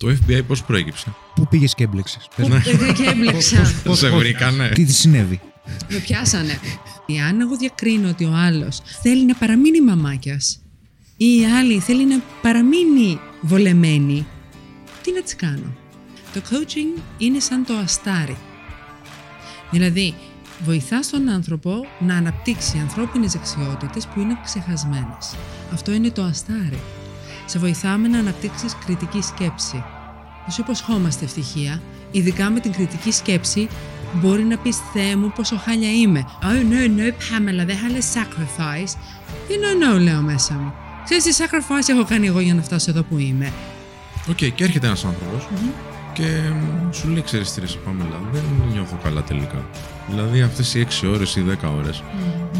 Το FBI πώς προέκυψε; Πού πήγες και έμπλεξες; Ε, και έμπλεξα. Πώς σε βρήκανε; Τι της συνέβη; Με πιάσανε. Αν εγώ διακρίνω ότι ο άλλος θέλει να παραμείνει μαμάκιας ή η άλλη θέλει να παραμείνει βολεμένη, τι να της κάνω; Το coaching είναι σαν το αστάρι. Δηλαδή, βοηθάς τον άνθρωπο να αναπτύξει ανθρώπινες δεξιότητες που είναι ξεχασμένες. Αυτό είναι το αστάρι. Σε βοηθάμε να αναπτύξεις κριτική σκέψη. Δεν σου υποσχόμαστε ευτυχία, ειδικά με την κριτική σκέψη μπορεί να πεις «Θεέ μου πόσο χάλια είμαι». «Oh no, no, Pamela, δεν θα λες sacrifice». «Τι no, no, λέω μέσα μου. Ξέρεις τι sacrifice έχω κάνει εγώ για να φτάσω εδώ που είμαι; Οκ, και έρχεται ένας άνθρωπος και μ, σου λέει, ξέρεις τι ρε Πάμελα, δεν νιώθω καλά τελικά. Δηλαδή αυτές οι 6 ώρες ή 10 ώρες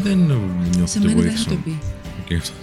δεν νιώθω Σε ότι μένα δεν θα βοήθησαν. το πει. Οκ, αυτό.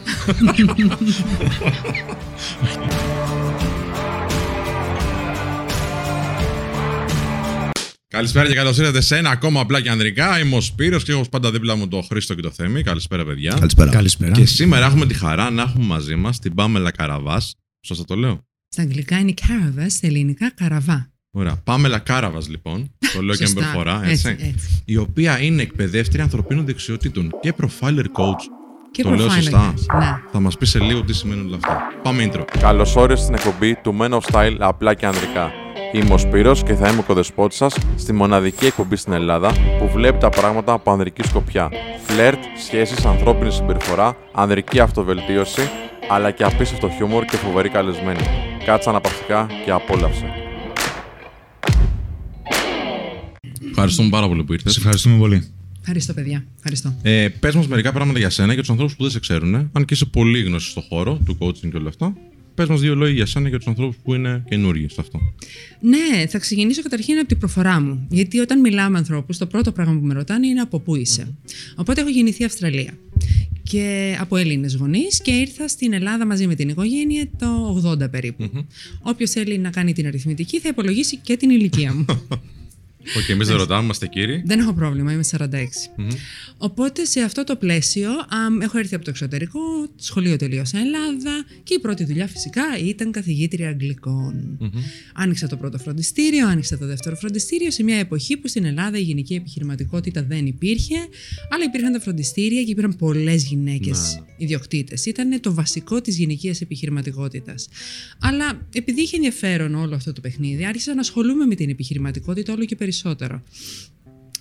Καλησπέρα και καλώς ήρθατε σε ένα ακόμα απλά και ανδρικά. Είμαι ο Σπύρος και έχω ως πάντα δίπλα μου το Χρήστο και το Θέμη. Καλησπέρα, παιδιά. Καλησπέρα. Καλησπέρα. Και σήμερα έχουμε τη χαρά να έχουμε μαζί μας την Πάμελα Καραβάς. Σωστά το λέω; Στα αγγλικά είναι Caravas, στα ελληνικά καραβά. Ωραία. Πάμελα Καραβά, λοιπόν. Το λέω και με Σωστά. προφορά, έτσι. Έτσι, έτσι. Η οποία είναι εκπαιδεύτρια ανθρωπίνων δεξιοτήτων και profiler coach. Και το λέω profiler σωστά. coach, ναι. Θα μας πεις σε λίγο τι σημαίνουν όλα αυτά. Πάμε intro. Καλώς όρισες στην εκπομπή του Men of Style απλά και ανδρικά. Είμαι ο Σπύρος και θα είμαι ο κοδεσπότης σας στη μοναδική εκπομπή στην Ελλάδα που βλέπει τα πράγματα από ανδρική σκοπιά. Φλερτ, σχέσεις, ανθρώπινη συμπεριφορά, ανδρική αυτοβελτίωση, αλλά και απίστευτο χιούμορ και φοβερή καλεσμένη. Κάτσε αναπαυτικά και απόλαυσε. Ευχαριστούμε πάρα πολύ που ήρθες. Σε ευχαριστούμε πολύ. Ευχαριστώ, παιδιά. Ευχαριστώ. Ε, Πες μας μερικά πράγματα για σένα, για τους ανθρώπους που δεν σε ξέρουν. Αν και είσαι πολύ γνωστή στον χώρο του coaching και όλα αυτά. Πες μας δύο λόγια για σένα και για τους ανθρώπους που είναι καινούργιοι σε αυτό. Ναι, θα ξεκινήσω καταρχήν από την προφορά μου. Γιατί όταν μιλάμε με ανθρώπους, το πρώτο πράγμα που με ρωτάνε είναι από πού είσαι. Οπότε έχω γεννηθεί Αυστραλία. Και από Έλληνες γονείς και ήρθα στην Ελλάδα μαζί με την οικογένεια το 80 περίπου. Όποιος θέλει να κάνει την αριθμητική θα υπολογίσει και την ηλικία μου. Οκ, εμείς δεν ρωτάμε, είμαστε κύριοι. Δεν έχω πρόβλημα, είμαι 46. Οπότε σε αυτό το πλαίσιο αμ, έχω έρθει από το εξωτερικό, σχολείο τελείωσα Ελλάδα και η πρώτη δουλειά φυσικά ήταν καθηγήτρια αγγλικών. Άνοιξα το πρώτο φροντιστήριο, άνοιξα το δεύτερο φροντιστήριο σε μια εποχή που στην Ελλάδα η γυναικεία επιχειρηματικότητα δεν υπήρχε, αλλά υπήρχαν τα φροντιστήρια και υπήρχαν πολλές γυναίκες ιδιοκτήτες. Ήταν το βασικό της γυναικείας επιχειρηματικότητας. Αλλά επειδή είχε ενδιαφέρον όλο αυτό το παιχνίδι, άρχισα να ασχολούμαι με την επιχειρηματικότητα όλο και περισσότερο.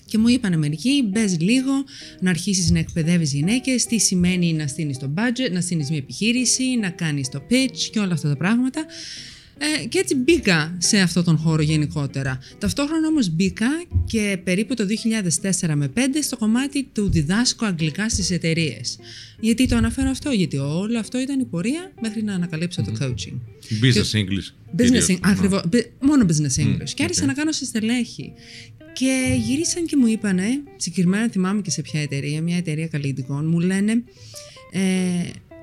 Και μου είπαν μερικοί, μπες λίγο να αρχίσεις να εκπαιδεύεις γυναίκες, τι σημαίνει να στείλει το budget, να στείλει μια επιχείρηση, να κάνεις το pitch και όλα αυτά τα πράγματα. Ε, και έτσι μπήκα σε αυτόν τον χώρο γενικότερα. Ταυτόχρονα όμως μπήκα και περίπου το 2004 με 5 στο κομμάτι του διδάσκω αγγλικά στις εταιρείες. Γιατί το αναφέρω αυτό, γιατί όλο αυτό ήταν η πορεία μέχρι να ανακαλύψω το coaching. Business English. Business κυρίως. English, ακριβώς, bi- μόνο business English. και άρχισα οκ. να κάνω σε στελέχη. Και γυρίσαν και μου είπανε, συγκεκριμένα θυμάμαι και σε ποια εταιρεία, μια εταιρεία καλλυντικών, μου λένε ε,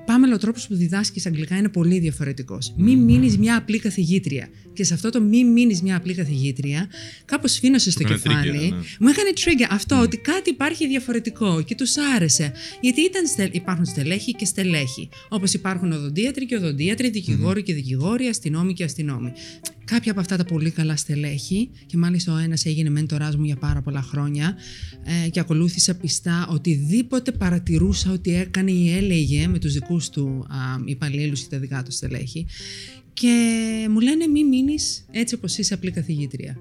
Παμ, ο τρόπος που διδάσκεις αγγλικά είναι πολύ διαφορετικός. Μην μείνεις μια απλή καθηγήτρια. Και σε αυτό το μην μείνεις μια απλή καθηγήτρια, κάπως σφήνωσε στο έκανε κεφάλι. trigger, ναι. Μου έκανε trigger αυτό, ότι κάτι υπάρχει διαφορετικό και τους άρεσε. Γιατί ήταν, στε- υπάρχουν στελέχη και στελέχη. Όπως υπάρχουν οδοντίατροι και οδοντίατροι, δικηγόροι και δικηγόροι, αστυνόμοι και αστυνόμοι. Κάποια από αυτά τα πολύ καλά στελέχη, και μάλιστα ο ένας έγινε μέντοράς μου για πάρα πολλά χρόνια ε, και ακολούθησα πιστά οτιδήποτε παρατηρούσα ότι έκανε ή έλεγε με τους δικούς του α, υπαλλήλους και τα δικά του στελέχη. Και μου λένε μη μείνεις έτσι όπως είσαι απλή καθηγήτρια.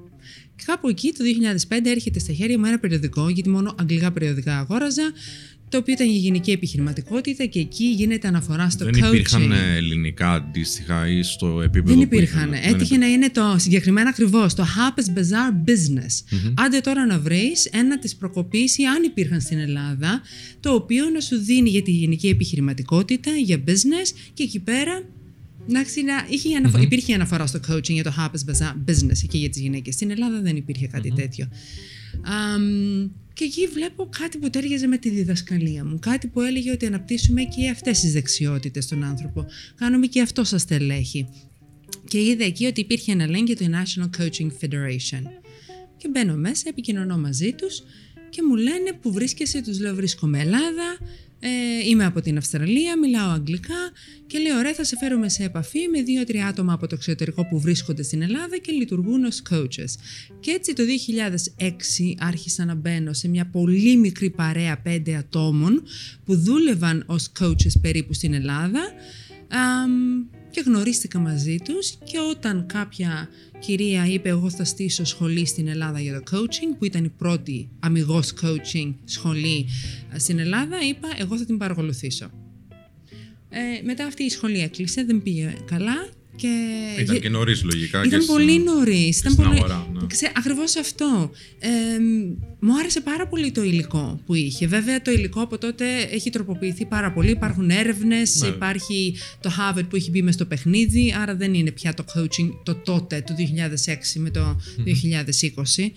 Και κάπου εκεί το 2005 έρχεται στα χέρια μου ένα περιοδικό, γιατί μόνο αγγλικά περιοδικά αγόραζα, το οποίο ήταν η γενική επιχειρηματικότητα και εκεί γίνεται αναφορά στο Δεν coaching. υπήρχαν ε, ελληνικά αντίστοιχα ή στο επίπεδο. Δεν που υπήρχαν. είχαν. Δεν Έτυχε να είναι το συγκεκριμένα ακριβώς το Harper's Bazaar Business. Άντε τώρα να βρεις ένα της προκοπής ή αν υπήρχαν στην Ελλάδα, το οποίο να σου δίνει για τη γενική επιχειρηματικότητα, για business και εκεί πέρα. Εντάξει, να, είχε αναφο- Υπήρχε αναφορά στο coaching για το Harper's Bazaar Business και για τις γυναίκες. Στην Ελλάδα δεν υπήρχε κάτι τέτοιο. Αμ, και εκεί βλέπω κάτι που τέριαζε με τη διδασκαλία μου. Κάτι που έλεγε ότι αναπτύσσουμε και αυτές τις δεξιότητες στον άνθρωπο. Κάνουμε και αυτό σας στελέχη. Και είδα εκεί ότι υπήρχε ένα link για το National Coaching Federation. Και μπαίνω μέσα, επικοινωνώ μαζί τους και μου λένε που βρίσκεσαι, τους λέω βρίσκομαι Ελλάδα, Ε, είμαι από την Αυστραλία, μιλάω αγγλικά και λέει: Ωραία, θα σε φέρουμε σε επαφή με δύο-τρία άτομα από το εξωτερικό που βρίσκονται στην Ελλάδα και λειτουργούν ως coaches. Και έτσι το 2006 άρχισα να μπαίνω σε μια πολύ μικρή παρέα πέντε ατόμων που δούλευαν ως coaches περίπου στην Ελλάδα και γνωρίστηκα μαζί τους και όταν κάποια κυρία είπε εγώ θα στήσω σχολή στην Ελλάδα για το coaching που ήταν η πρώτη αμυγός coaching σχολή ε, στην Ελλάδα είπα εγώ θα την παρακολουθήσω. Ε, μετά αυτή η σχολή έκλεισε, δεν πήγε καλά και... Ήταν και νωρίς λογικά. Ήταν και πολύ νωρίς. Ήταν πολύ... Αγορά, ναι. ακριβώς αυτό. Ε, μου άρεσε πάρα πολύ το υλικό που είχε. Βέβαια το υλικό από τότε έχει τροποποιηθεί πάρα πολύ. Υπάρχουν έρευνες, ναι. υπάρχει το Harvard που έχει μπει μες στο παιχνίδι, άρα δεν είναι πια το coaching το τότε, το 2006 με το 2020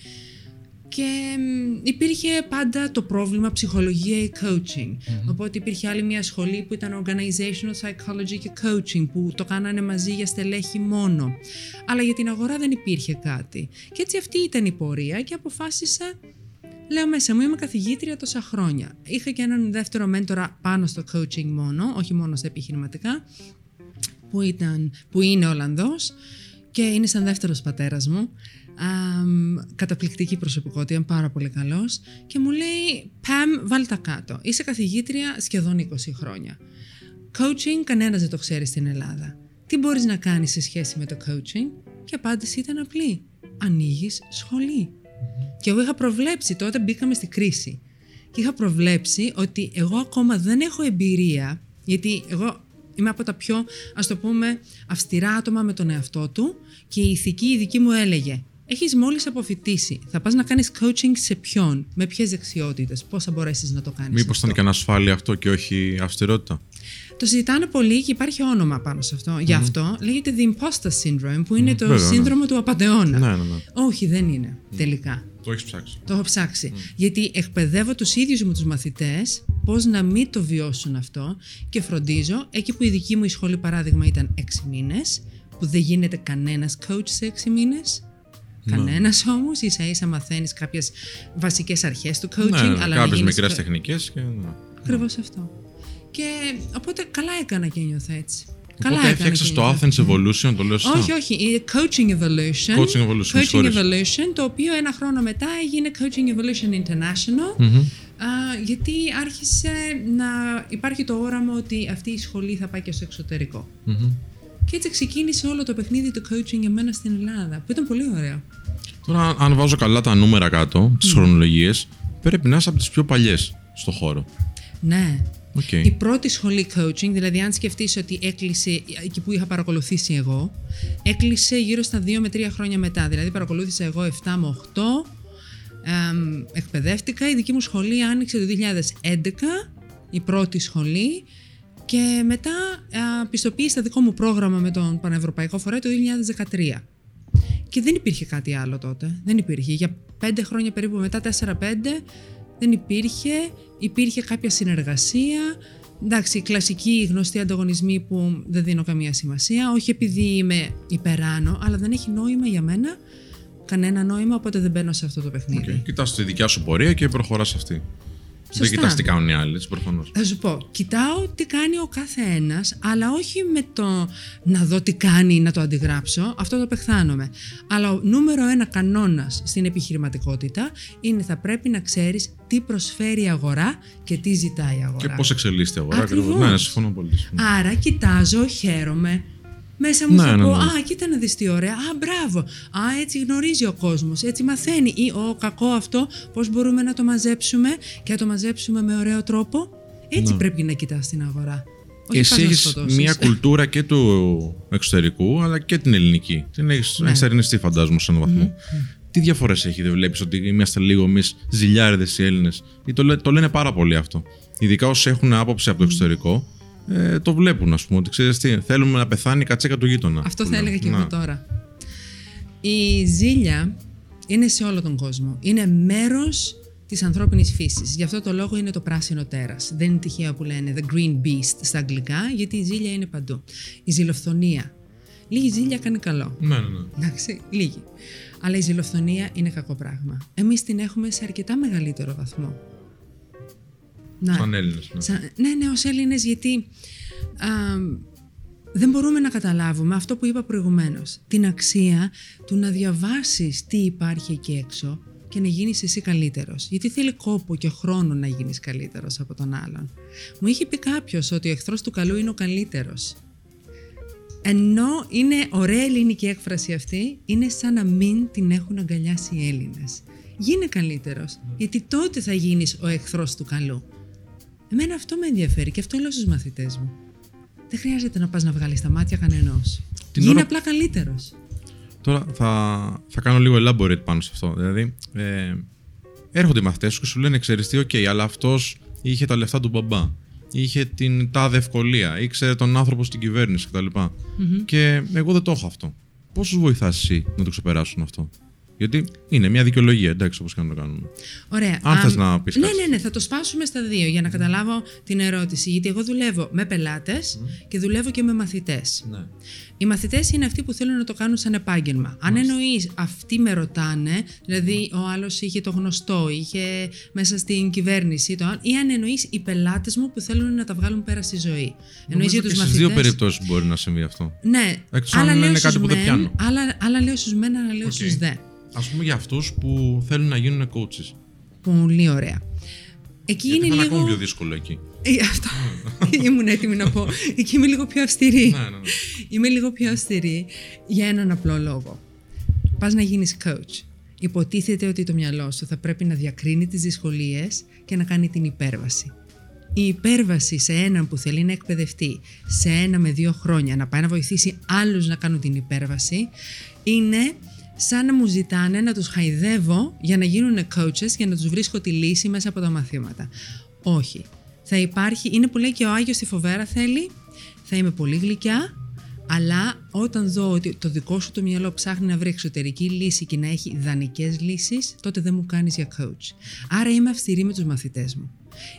και υπήρχε πάντα το πρόβλημα ψυχολογία ή coaching. Οπότε υπήρχε άλλη μια σχολή που ήταν organizational psychology και coaching που το κάνανε μαζί για στελέχη μόνο. Αλλά για την αγορά δεν υπήρχε κάτι. Και έτσι αυτή ήταν η πορεία και αποφάσισα Λέω μέσα μου, είμαι καθηγήτρια τόσα χρόνια. Είχα και έναν δεύτερο μέντορα πάνω στο coaching μόνο, όχι μόνο στα επιχειρηματικά, που, ήταν, που είναι Ολλανδός και είναι σαν δεύτερος πατέρας μου καταπληκτική προσωπικότητα, πάρα πολύ καλός και μου λέει «Παμ, βάλ τα κάτω. Είσαι καθηγήτρια σχεδόν 20 χρόνια. Coaching κανένας δεν το ξέρει στην Ελλάδα. Τι μπορείς να κάνεις σε σχέση με το coaching» και η απάντηση ήταν απλή. Ανοίγεις σχολή. Και εγώ είχα προβλέψει, τότε μπήκαμε στη κρίση. Και είχα προβλέψει ότι εγώ ακόμα δεν έχω εμπειρία, γιατί εγώ είμαι από τα πιο, ας το πούμε, αυστηρά άτομα με τον εαυτό του και η ηθική η δική μου έλεγε έχεις μόλις αποφυτίσει. Θα πας να κάνεις coaching σε ποιον, με ποιες δεξιότητες, πώς θα μπορέσεις να το κάνεις. Μήπως ήταν και ανασφάλεια αυτό και όχι αυστηρότητα; Το συζητάνε πολύ και υπάρχει όνομα πάνω σε αυτό. Γι' αυτό λέγεται The Imposter Syndrome, που είναι το Βέβαια, ναι. σύνδρομο του απαταιώνα. Ναι, ναι, ναι. Όχι, δεν είναι τελικά. Το έχεις ψάξει. Το έχω ψάξει. Γιατί εκπαιδεύω τους ίδιους μου τους μαθητές πώς να μην το βιώσουν αυτό και φροντίζω, εκεί που η δική μου η σχολή παράδειγμα ήταν 6 μήνες, που δεν γίνεται κανένας coach σε 6 μήνες, ναι. Κανένας όμως, ίσα ίσα μαθαίνεις κάποιες βασικές αρχές του coaching. Ναι, αλλά κάποιες μικρές τεχνικές. Και... Ναι. Ακριβώς αυτό. Και οπότε καλά έκανα και νιώθω έτσι. Οπότε έφτιαξες το Athens Evolution, το λέω σωστά. Όχι, όχι. Coaching Evolution. Coaching Evolution, Coaching Evolution, το οποίο ένα χρόνο μετά έγινε Coaching Evolution International. γιατί άρχισε να υπάρχει το όραμα ότι αυτή η σχολή θα πάει και στο εξωτερικό. Και έτσι ξεκίνησε όλο το παιχνίδι του coaching για μένα στην Ελλάδα, που ήταν πολύ ωραίο. Τώρα, αν βάζω καλά τα νούμερα κάτω, τις mm. χρονολογίες, πρέπει να είσαι από τις πιο παλιές στο χώρο. Ναι. Okay. Η πρώτη σχολή coaching, δηλαδή αν σκεφτείς ότι έκλεισε εκεί που είχα παρακολουθήσει εγώ, έκλεισε γύρω στα 2 με 3 χρόνια μετά. Δηλαδή παρακολούθησα εγώ 7 με 8, εμ, εκπαιδεύτηκα. Η δική μου σχολή άνοιξε το 2011, η πρώτη σχολή και μετά πιστοποίησα το δικό μου πρόγραμμα με τον Πανευρωπαϊκό Φορέα το 2013. Και δεν υπήρχε κάτι άλλο τότε. Δεν υπήρχε. Για πέντε χρόνια περίπου μετά, τέσσερα-πέντε, δεν υπήρχε. Υπήρχε κάποια συνεργασία. Εντάξει, κλασικοί γνωστοί ανταγωνισμοί που δεν δίνω καμία σημασία. Όχι επειδή είμαι υπεράνω, αλλά δεν έχει νόημα για μένα. Κανένα νόημα, οπότε δεν μπαίνω σε αυτό το παιχνίδι. Okay. Κοιτάς τη δικιά σου πορεία και προχωράς αυτή. Δεν κοιτάς τι κάνουν οι άλλοι, προφανώς. Θα σου πω, κοιτάω τι κάνει ο κάθε ένα, αλλά όχι με το να δω τι κάνει, να το αντιγράψω. Αυτό το πεχθάνομαι. Αλλά ο νούμερο ένα κανόνας στην επιχειρηματικότητα είναι θα πρέπει να ξέρεις τι προσφέρει η αγορά και τι ζητάει η αγορά. Και πώς εξελίσσεται η αγορά, ακριβώς. Ναι, συμφωνώ πολύ. Άρα, κοιτάζω, χαίρομαι, μέσα μου ναι, θα ναι, πω, ναι. Α, κοίτα να δεις τι ωραία. Α, μπράβο. Α, έτσι γνωρίζει ο κόσμος, έτσι μαθαίνει. Ή, ο κακό αυτό, πώς μπορούμε να το μαζέψουμε και να το μαζέψουμε με ωραίο τρόπο. Έτσι ναι. πρέπει να κοιτάς την αγορά. Όχι Εσύ έχεις μια κουλτούρα και του εξωτερικού, αλλά και την ελληνική. Την έχεις ναι. αρνηστεί, φαντάζομαι, σε έναν βαθμό. Τι διαφορές έχει, δεν βλέπεις ότι είμαστε λίγο εμείς ζηλιάριδες οι Έλληνες; Το, το λένε πάρα πολύ αυτό. Ειδικά όσοι έχουν άποψη από το εξωτερικό, ε, το βλέπουν, ας πούμε. Ότι ξέρεις τι, θέλουμε να πεθάνει η κατσέκα του γείτονα. Αυτό θα έλεγα και εγώ τώρα. Η ζήλια είναι σε όλο τον κόσμο. Είναι μέρος της ανθρώπινης φύσης. Γι' αυτό το λόγο είναι το πράσινο τέρας. Δεν είναι τυχαίο που λένε the green beast στα αγγλικά, γιατί η ζήλια είναι παντού. Η ζηλοφθονία. Λίγη ζήλια κάνει καλό. Ναι, ναι, ναι. Εντάξει, λίγη. Αλλά η ζηλοφθονία είναι κακό πράγμα. Εμείς την έχουμε σε αρκετά μεγαλύτερο βαθμό. Να. Σαν Έλληνες. Ναι. Σαν- ναι, ναι, ως Έλληνες γιατί α, δεν μπορούμε να καταλάβουμε αυτό που είπα προηγουμένως. Την αξία του να διαβάσεις τι υπάρχει εκεί έξω και να γίνεις εσύ καλύτερος. Γιατί θέλει κόπο και χρόνο να γίνεις καλύτερος από τον άλλον. Μου είχε πει κάποιος ότι ο εχθρός του καλού είναι ο καλύτερος. Ενώ είναι ωραία ελληνική έκφραση αυτή, είναι σαν να μην την έχουν αγκαλιάσει οι Έλληνες. Γίνε καλύτερος, γιατί τότε θα γίνεις ο εχθρός του καλού. Εμένα αυτό με ενδιαφέρει και αυτό λέω στους μαθητές μου. Δεν χρειάζεται να πας να βγάλεις τα μάτια κανενός. Την Γίνε ώρα- απλά καλύτερος. Τώρα θα, θα κάνω λίγο elaborate πάνω σε αυτό. Δηλαδή, ε, έρχονται οι μαθητές σου και σου λένε: Ξέρεις τι, οκ, αλλά αυτός είχε τα λεφτά του μπαμπά. Είχε την τάδε ευκολία. Ήξερε τον άνθρωπο στην κυβέρνηση κτλ. Και εγώ δεν το έχω αυτό. Πώς του βοηθάς εσύ να το ξεπεράσουν αυτό; Γιατί είναι μια δικαιολογία, εντάξει, όπως και να το κάνουμε. Ωραία. Αν Α, θες να πεις Ναι, κάτι. ναι, ναι, θα το σπάσουμε στα δύο για να καταλάβω την ερώτηση. Γιατί εγώ δουλεύω με πελάτες και δουλεύω και με μαθητές. Ναι. Οι μαθητές είναι αυτοί που θέλουν να το κάνουν σαν επάγγελμα. Αν εννοείς αυτοί με ρωτάνε, δηλαδή ο άλλος είχε το γνωστό, είχε μέσα στην κυβέρνηση, το, άλλο, ή αν εννοείς οι πελάτες μου που θέλουν να τα βγάλουν πέρα στη ζωή. Εννοείς για και τους στις μαθητές; δύο περιπτώσεις μπορεί να συμβεί αυτό. Ναι, Εκτός αν άλλα λένε λέω κάτι στους που δεν μεν, πιάνω. Άλλα, άλλα λέω στους μεν, άλλα λέω Οκ. στους δε. Α πούμε για αυτούς που θέλουν να γίνουν coaches. Πολύ ωραία. Εκεί Γιατί είναι θα είναι λίγο. ακόμα πιο δύσκολο εκεί. Ε, αυτό. Ήμουν έτοιμη να πω. Εκεί είμαι λίγο πιο αυστηρή. ναι, ναι, ναι. Είμαι λίγο πιο αυστηρή για έναν απλό λόγο. Πας να γίνεις coach. Υποτίθεται ότι το μυαλό σου θα πρέπει να διακρίνει τις δυσκολίες και να κάνει την υπέρβαση. Η υπέρβαση σε έναν που θέλει να εκπαιδευτεί σε ένα με δύο χρόνια να πάει να βοηθήσει άλλους να κάνουν την υπέρβαση είναι σαν να μου ζητάνε να τους χαϊδεύω για να γίνουν coaches για να τους βρίσκω τη λύση μέσα από τα μαθήματα. Όχι. Θα υπάρχει, είναι που λέει και ο Άγιος στη φοβέρα θέλει, θα είμαι πολύ γλυκιά, αλλά όταν δω ότι το δικό σου το μυαλό ψάχνει να βρει εξωτερική λύση και να έχει ιδανικές λύσεις, τότε δεν μου κάνεις για coach. Άρα είμαι αυστηρή με τους μαθητές μου.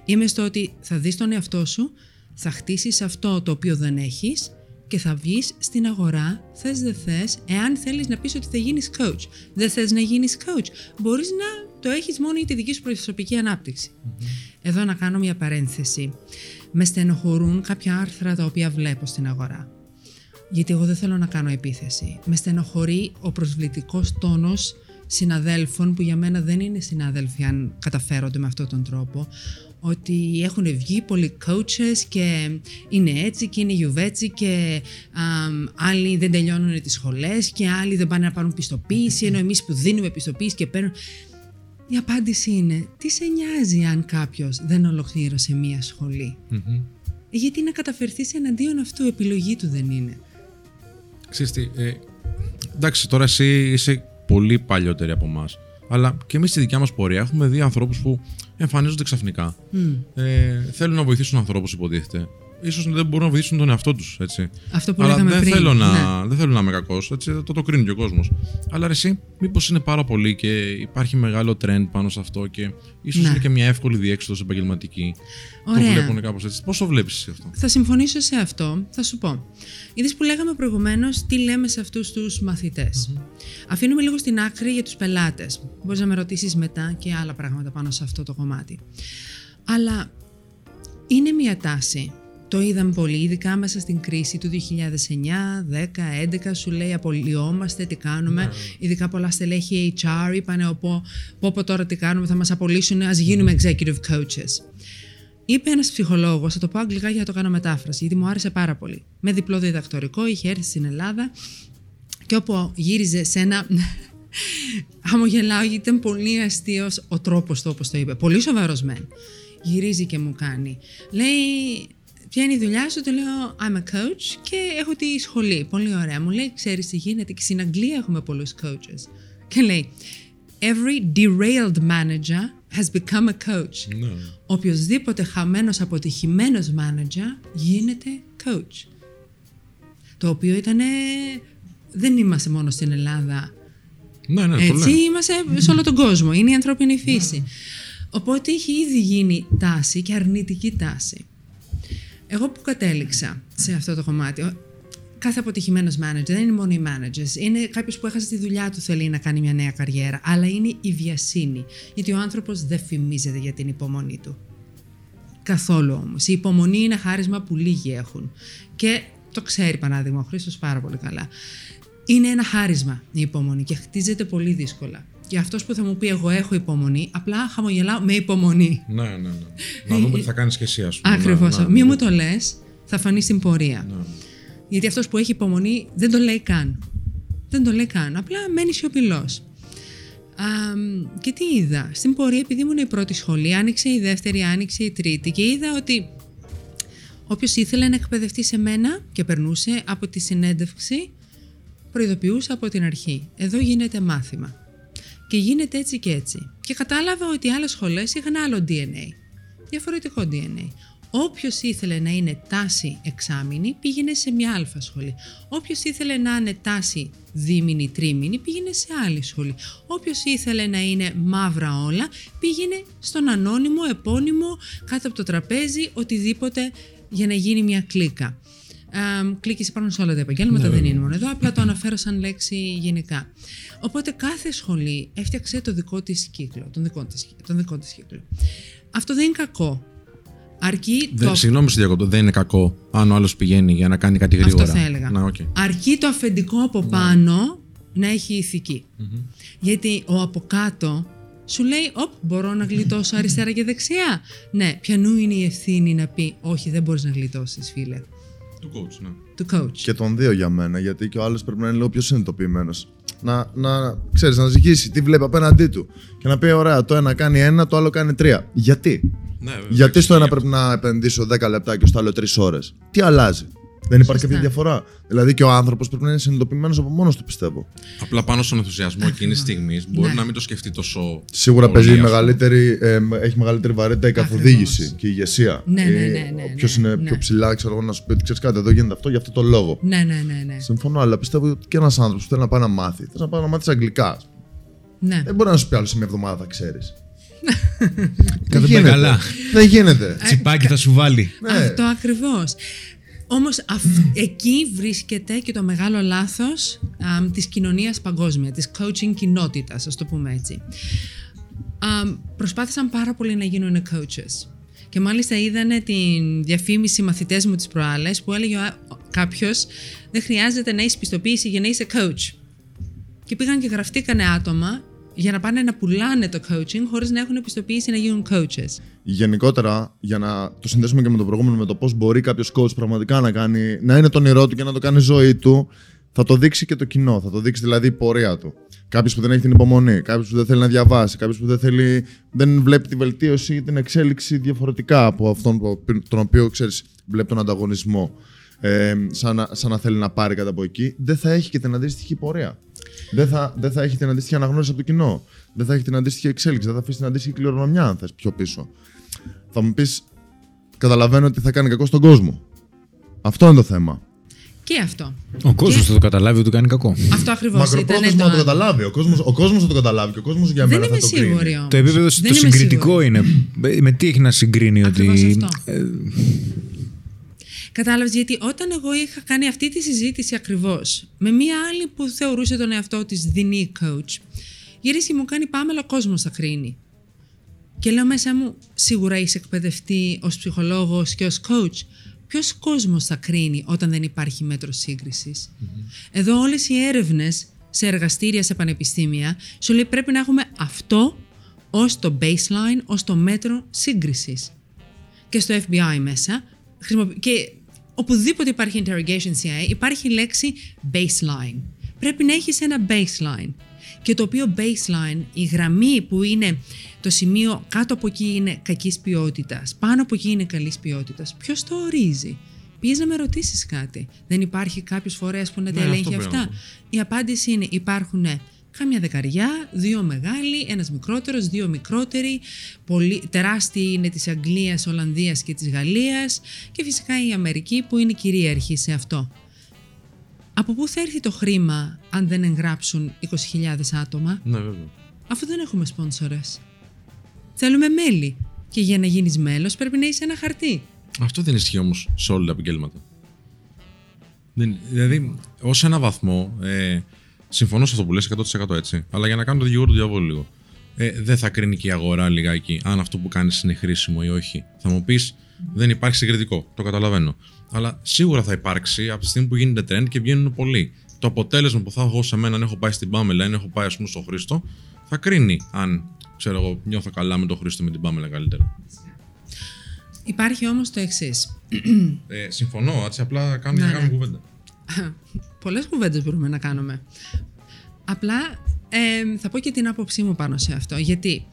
Είμαι στο ότι θα δεις τον εαυτό σου, θα χτίσεις αυτό το οποίο δεν έχεις και θα βγεις στην αγορά, θες δεν θες, εάν θέλεις να πεις ότι θα γίνεις coach. Δεν θες να γίνεις coach. Μπορείς να το έχεις μόνο για τη δική σου προσωπική ανάπτυξη. Εδώ να κάνω μια παρένθεση. Με στενοχωρούν κάποια άρθρα τα οποία βλέπω στην αγορά. Γιατί εγώ δεν θέλω να κάνω επίθεση. Με στενοχωρεί ο προσβλητικός τόνος συναδέλφων που για μένα δεν είναι συνάδελφοι αν καταφέρονται με αυτόν τον τρόπο ότι έχουν βγει πολλοί coaches και είναι έτσι και είναι γιουβέτσι και αμ, άλλοι δεν τελειώνουν τις σχολές και άλλοι δεν πάνε να πάρουν πιστοποίηση ενώ εμείς που δίνουμε πιστοποίηση και παίρνουν... Η απάντηση είναι, τι σε νοιάζει αν κάποιος δεν ολοκλήρωσε μία σχολή; Γιατί να καταφερθείς εναντίον αυτού, επιλογή του δεν είναι. Ξέρεις τι, ε, εντάξει, τώρα εσύ είσαι πολύ παλιότερη από εμάς. Αλλά και εμείς στη δικιά μας πορεία έχουμε δει ανθρώπους που εμφανίζονται ξαφνικά. Ε, θέλουν να βοηθήσουν ανθρώπους, υποτίθεται. Ίσως δεν μπορούν να βοηθήσουν τον εαυτό τους. Αυτό που Αλλά λέγαμε δεν πριν. Θέλω να, Ναι. δεν θέλω να είμαι κακός. Το, το κρίνει και ο κόσμος. Αλλά ρε, εσύ, μήπως είναι πάρα πολύ και υπάρχει μεγάλο trend πάνω σε αυτό και ίσως Ναι. είναι και μια εύκολη διέξοδο επαγγελματική. Ωραία. Το βλέπουν κάπως έτσι. Πώς το βλέπεις εσύ αυτό; Θα συμφωνήσω σε αυτό. Θα σου πω. Είδες που λέγαμε προηγουμένως τι λέμε σε αυτούς τους μαθητες Αφήνουμε λίγο στην άκρη για τους πελάτες. Μπορείς να με ρωτήσεις μετά και άλλα πράγματα πάνω σε αυτό το κομμάτι. Αλλά είναι μια τάση. Το είδαμε πολύ, ειδικά μέσα στην κρίση του 2009, 10, 11, σου λέει απολυόμαστε, τι κάνουμε. Ειδικά πολλά στελέχη HR είπανε, πω, πω, πω τώρα τι κάνουμε, θα μας απολύσουν, ας γίνουμε executive coaches. Είπε ένας ψυχολόγος, θα το πω αγγλικά για να το κάνω μετάφραση, γιατί μου άρεσε πάρα πολύ. Με διπλό διδακτορικό, είχε έρθει στην Ελλάδα και όπου γύριζε σε ένα. Χαμογελάω γιατί ήταν πολύ αστείος ο τρόπος του όπως το είπε. Πολύ σοβαρός μεν. Γυρίζει και μου κάνει. Λέει, Ποια είναι η δουλειά σου, του λέω I'm a coach και έχω τη σχολή. Πολύ ωραία. Μου λέει, ξέρεις τι γίνεται και στην Αγγλία έχουμε πολλούς coaches. Και λέει, Every derailed manager has become a coach. Ναι. Οποιοςδήποτε χαμένος αποτυχημένος manager γίνεται coach. Το οποίο ήταν. Δεν είμαστε μόνο στην Ελλάδα. Ναι, ναι, το Έτσι, λένε. είμαστε σε όλο τον κόσμο. Είναι η ανθρώπινη φύση. Οπότε έχει ήδη γίνει τάση και αρνητική τάση. Εγώ που κατέληξα σε αυτό το κομμάτι, ο- κάθε αποτυχημένος manager δεν είναι μόνο οι managers. Είναι κάποιος που έχασε τη δουλειά του, θέλει να κάνει μια νέα καριέρα. Αλλά είναι η βιασύνη. Γιατί ο άνθρωπος δεν φημίζεται για την υπομονή του. Καθόλου όμως. Η υπομονή είναι χάρισμα που λίγοι έχουν. Και το ξέρει παράδειγμα ο Χρήστος πάρα πολύ καλά. Είναι ένα χάρισμα η υπομονή και χτίζεται πολύ δύσκολα. Και αυτός που θα μου πει, Εγώ έχω υπομονή, απλά χαμογελάω με υπομονή. Ναι, ναι, ναι. Να δούμε τι θα κάνεις και εσύ, ας πούμε. Ακριβώς. Ναι, ναι, Μη ναι. μου το λες, θα φανεί στην πορεία. Ναι. Γιατί αυτός που έχει υπομονή δεν το λέει καν. Δεν το λέει καν. Απλά μένει σιωπηλός. Και τι είδα; Στην πορεία, επειδή ήμουν η πρώτη σχολή, άνοιξε η δεύτερη, άνοιξε η τρίτη και είδα ότι όποιος ήθελε να εκπαιδευτεί σε μένα και περνούσε από τη συνέντευξη, προειδοποιούσα από την αρχή. Εδώ γίνεται μάθημα. Και γίνεται έτσι και έτσι. Και κατάλαβα ότι οι άλλες σχολές είχαν άλλο DNA. Διαφορετικό DNA. Όποιος ήθελε να είναι τάση εξάμηνη πήγαινε σε μια αλφα σχολή. Όποιος ήθελε να είναι τάση δίμηνη, τρίμηνη πήγαινε σε άλλη σχολή. Όποιος ήθελε να είναι μαύρα όλα πήγαινε στον ανώνυμο, επώνυμο, κάτω από το τραπέζι, οτιδήποτε για να γίνει μια κλίκα. Κλίκες υπάρχουν σε όλα τα επαγγέλματα, δεν είναι μόνο εδώ, απλά το αναφέρω σαν λέξη γενικά. Οπότε κάθε σχολή έφτιαξε το δικό της κύκλο, τον δικό της, τον δικό της κύκλο. Αυτό δεν είναι κακό. Αρκεί Δεν, το... Συγγνώμη, σε διακόπτω. Δεν είναι κακό αν ο άλλος πηγαίνει για να κάνει κάτι γρήγορα. Αυτό θα έλεγα. Να, οκ. Αρκεί το αφεντικό από πάνω να έχει ηθική. Γιατί ο από κάτω σου λέει, Οπ, μπορώ να γλιτώσω αριστερά και δεξιά. Ναι, πιανού είναι η ευθύνη να πει, Όχι, δεν μπορείς να γλιτώσεις, φίλε. Του coach, ναι. Του coach. Και τον δύο για μένα, γιατί και ο άλλος πρέπει να είναι λίγο πιο συνειδητοποιημένος. Να, να ξέρεις, να ζυγίσει τι βλέπει απέναντί του. Και να πει: Ωραία, το ένα κάνει ένα, το άλλο κάνει τρία. Γιατί; Ναι, βέβαια, Γιατί εντάξει, στο ένα για πρέπει να επενδύσω 10 λεπτά και στο άλλο 3 ώρες; Τι αλλάζει; Δεν υπάρχει Σωστά. κάποια διαφορά. Δηλαδή και ο άνθρωπος πρέπει να είναι συνειδητοποιημένος από μόνος του, πιστεύω. Απλά πάνω στον ενθουσιασμό εκείνης τη στιγμής μπορεί Ναι. να μην το σκεφτεί τόσο. Σίγουρα πολύ, παίζει ας πούμε. μεγαλύτερη, ε, έχει μεγαλύτερη βαρύτητα η καθοδήγηση Ακριβώς. και η ηγεσία. Ναι, ναι, ναι, ναι, Ποιο ναι, είναι ναι. πιο ψηλά, ξέρω εγώ, να σου πει ότι ξέρεις κάτι, εδώ γίνεται αυτό για αυτό το λόγο. Ναι, ναι, ναι, ναι. Συμφωνώ, αλλά πιστεύω ότι και ένας άνθρωπος που θέλει να πάει να μάθει, θε να πάει να μάθει αγγλικά. ναι. Δεν μπορεί να σου πει άλλο σε μια εβδομάδα θα ξέρει. Κάθε πάει καλά. Δεν γίνεται. Τσιπάκι θα σου βάλει. Ναι. Αυτό ακριβώς. Όμως αυ- εκεί βρίσκεται και το μεγάλο λάθος α, της κοινωνίας παγκόσμια, της coaching κοινότητας, ας το πούμε έτσι. Α, προσπάθησαν πάρα πολύ να γίνουν coaches. Και μάλιστα είδανε την διαφήμιση μαθητές μου τις προάλλες που έλεγε ο- κάποιος δεν χρειάζεται να έχεις πιστοποίηση για να είσαι coach. Και πήγαν και γραφτήκανε άτομα για να πάνε να πουλάνε το coaching χωρίς να έχουν επιστοποίηση να γίνουν coaches. Γενικότερα, για να το συνδέσουμε και με το προηγούμενο, με το πώς μπορεί κάποιος coach πραγματικά να, κάνει, να είναι το όνειρό του και να το κάνει ζωή του, θα το δείξει και το κοινό. Θα το δείξει δηλαδή η πορεία του. Κάποιος που δεν έχει την υπομονή, κάποιος που δεν θέλει να διαβάσει, κάποιος που δεν, θέλει, δεν βλέπει τη βελτίωση ή την εξέλιξη διαφορετικά από αυτόν που- τον οποίο ξέρεις, βλέπει τον ανταγωνισμό. Ε, σαν, να, σαν να θέλει να πάρει κάτι από εκεί, δεν θα έχει και την αντίστοιχη πορεία. Δεν θα, δεν θα έχει την αντίστοιχη αναγνώριση από το κοινό. Δεν θα έχει την αντίστοιχη εξέλιξη. Δεν θα αφήσει την αντίστοιχη κληρονομιά, αν θες πιο πίσω. Θα μου πεις, καταλαβαίνω ότι θα κάνει κακό στον κόσμο. Αυτό είναι το θέμα. Και αυτό. Ο κόσμος θα το καταλάβει ότι του κάνει κακό. Αυτό ακριβώς ήταν Μακροπρόθεσμα το να το άλλο. καταλάβει. Ο κόσμος, ο κόσμος θα το καταλάβει και ο κόσμος για Δεν μένα είμαι θα το κρίνει. σίγουρη όμως. Το επίπεδο Δεν το είμαι συγκριτικό σίγουρη. είναι. Με τι έχει να συγκρίνει Ακριβώς ότι. αυτό. ε, Κατάλαβες γιατί όταν εγώ είχα κάνει αυτή τη συζήτηση ακριβώς με μία άλλη που θεωρούσε τον εαυτό της δεινή coach γυρίσει και μου κάνει πάμε αλλά ο κόσμος θα κρίνει. Και λέω μέσα μου σίγουρα είσαι εκπαιδευτή ως ψυχολόγος και ως coach. Ποιος κόσμος θα κρίνει όταν δεν υπάρχει μέτρο σύγκρισης; Εδώ όλες οι έρευνες σε εργαστήρια, σε πανεπιστήμια σου λέει πρέπει να έχουμε αυτό ως το baseline, ως το μέτρο σύγκρισης και στο FBI μέσα. χρησιμοποιη- Και οπουδήποτε υπάρχει interrogation CIA υπάρχει η λέξη baseline. Πρέπει να έχεις ένα baseline. Και το οποίο baseline, η γραμμή που είναι το σημείο κάτω από εκεί είναι κακής ποιότητας, πάνω από εκεί είναι καλής ποιότητας. Ποιος το ορίζει; Πήγες να με ρωτήσεις κάτι. Δεν υπάρχει κάποιος φορέας που να τα Ναι, ελέγχει αυτό πρέπει να αυτά. πω. Η απάντηση είναι υπάρχουν κάμια δεκαριά, δύο μεγάλοι, ένας μικρότερος, δύο μικρότεροι, πολύ, τεράστιοι είναι της Αγγλίας, Ολλανδίας και της Γαλλίας και φυσικά η Αμερική που είναι κυρίαρχη σε αυτό. Από πού θα έρθει το χρήμα αν δεν εγγράψουν 20.000 άτομα, Ναι, βέβαια. αφού δεν έχουμε σπόνσορες. Θέλουμε μέλη και για να γίνεις μέλος πρέπει να είσαι ένα χαρτί. Αυτό δεν ισχύει όμως σε όλα τα επαγγέλματα. Δεν, δηλαδή, ως ένα βαθμό, ε, συμφωνώ σε αυτό που λες 100% έτσι. Αλλά για να κάνω το δικηγόρο του διαβόλου λίγο. ε, δεν θα κρίνει και η αγορά λιγάκι αν αυτό που κάνεις είναι χρήσιμο ή όχι. Θα μου πεις, δεν υπάρχει συγκριτικό. Το καταλαβαίνω. Αλλά σίγουρα θα υπάρξει από τη στιγμή που γίνεται trend και βγαίνουν πολλοί. Το αποτέλεσμα που θα έχω σε μένα, αν έχω πάει στην Πάμελα, αν έχω πάει ας πούμε, στο Χρήστο, θα κρίνει αν ξέρω εγώ, νιώθω καλά με τον Χρήστο με την Πάμελα καλύτερα. Υπάρχει όμως το εξής. Ε, συμφωνώ, έτσι απλά κάνουμε Ναι, μια κάνουμε ναι. κουβέντα. Πολλές κουβέντες μπορούμε να κάνουμε. Απλά ε, θα πω και την άποψή μου πάνω σε αυτό. Γιατί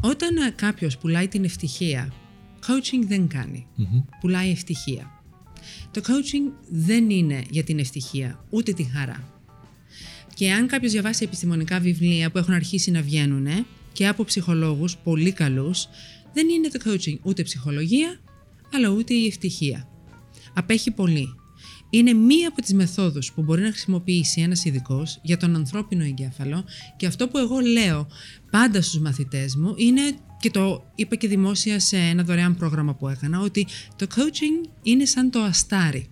όταν ε, κάποιος πουλάει την ευτυχία, coaching δεν κάνει. Πουλάει ευτυχία. Το coaching δεν είναι για την ευτυχία, ούτε τη χαρά. Και αν κάποιος διαβάσει επιστημονικά βιβλία που έχουν αρχίσει να βγαίνουν και από ψυχολόγους πολύ καλούς, δεν είναι το coaching ούτε ψυχολογία, αλλά ούτε η ευτυχία. Απέχει πολύ. Είναι μία από τις μεθόδους που μπορεί να χρησιμοποιήσει ένας ειδικός για τον ανθρώπινο εγκέφαλο και αυτό που εγώ λέω πάντα στους μαθητές μου είναι και το είπα και δημόσια σε ένα δωρεάν πρόγραμμα που έκανα ότι το coaching είναι σαν το αστάρι.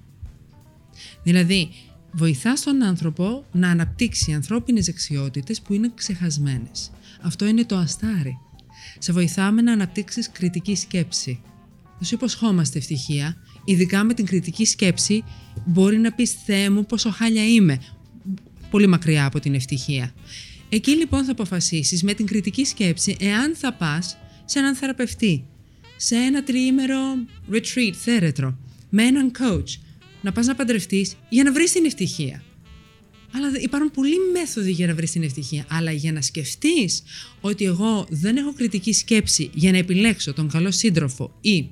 Δηλαδή, βοηθά τον άνθρωπο να αναπτύξει ανθρώπινες δεξιότητες που είναι ξεχασμένες. Αυτό είναι το αστάρι. Σε βοηθάμε να αναπτύξεις κριτική σκέψη. Δεν σου υποσχόμαστε ευτυχία, ειδικά με την κριτική σκέψη μπορεί να πεις «Θεέ μου πόσο χάλια είμαι», πολύ μακριά από την ευτυχία. Εκεί λοιπόν θα αποφασίσεις με την κριτική σκέψη εάν θα πας σε έναν θεραπευτή, σε ένα τριήμερο retreat, θέρετρο, με έναν coach, να πας να παντρευτείς για να βρεις την ευτυχία. Αλλά δε- υπάρχουν πολλοί μέθοδοι για να βρεις την ευτυχία. Αλλά για να σκεφτείς ότι εγώ δεν έχω κριτική σκέψη για να επιλέξω τον καλό σύντροφο ή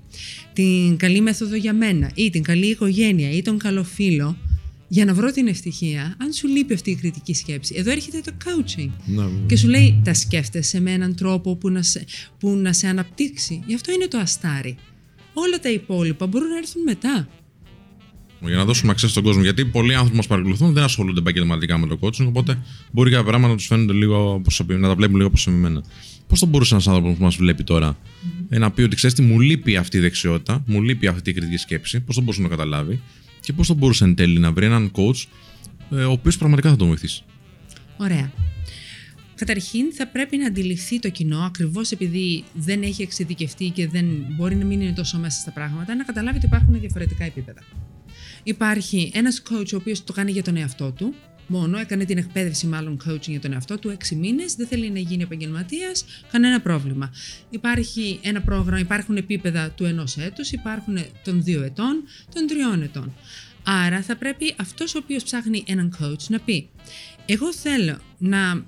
την καλή μέθοδο για μένα ή την καλή οικογένεια ή τον καλό φίλο για να βρω την ευτυχία, αν σου λείπει αυτή η κριτική σκέψη, εδώ έρχεται το coaching. Ναι, Και σου λέει, τα σκέφτεσαι με έναν τρόπο που να, σε, που να σε αναπτύξει. Γι' αυτό είναι το αστάρι. Όλα τα υπόλοιπα μπορούν να έρθουν μετά. Για να δώσουμε αξία στον κόσμο. Γιατί πολλοί άνθρωποι μας παρακολουθούν δεν ασχολούνται επαγγελματικά με το coaching, οπότε μπορεί κάποια πράγματα να τους φαίνονται λίγο προσωπι- να τα βλέπουν λίγο προσωπημένα. Πώς θα μπορούσε ένας άνθρωπος που μας βλέπει τώρα ε, να πει ότι ξέρεις τι, μου λείπει αυτή η δεξιότητα, μου λείπει αυτή η κριτική σκέψη, πώς θα μπορούσε να το καταλάβει και πώς θα μπορούσε εν τέλει να βρει έναν coach ε, ο οποίος πραγματικά θα τον βοηθήσει. Ωραία. Καταρχήν θα πρέπει να αντιληφθεί το κοινό, ακριβώς επειδή δεν έχει εξειδικευτεί και δεν μπορεί να μην είναι τόσο μέσα στα πράγματα, να καταλάβει ότι υπάρχουν διαφορετικά επίπεδα. Υπάρχει ένας coach ο οποίος το κάνει για τον εαυτό του, μόνο έκανε την εκπαίδευση μάλλον coaching για τον εαυτό του, έξι μήνες, δεν θέλει να γίνει επαγγελματίας, κανένα πρόβλημα. Υπάρχει ένα πρόγραμμα, υπάρχουν επίπεδα του ενός έτους, υπάρχουν των δύο ετών, των τριών ετών. Άρα θα πρέπει αυτός ο οποίος ψάχνει έναν coach να πει εγώ θέλω να,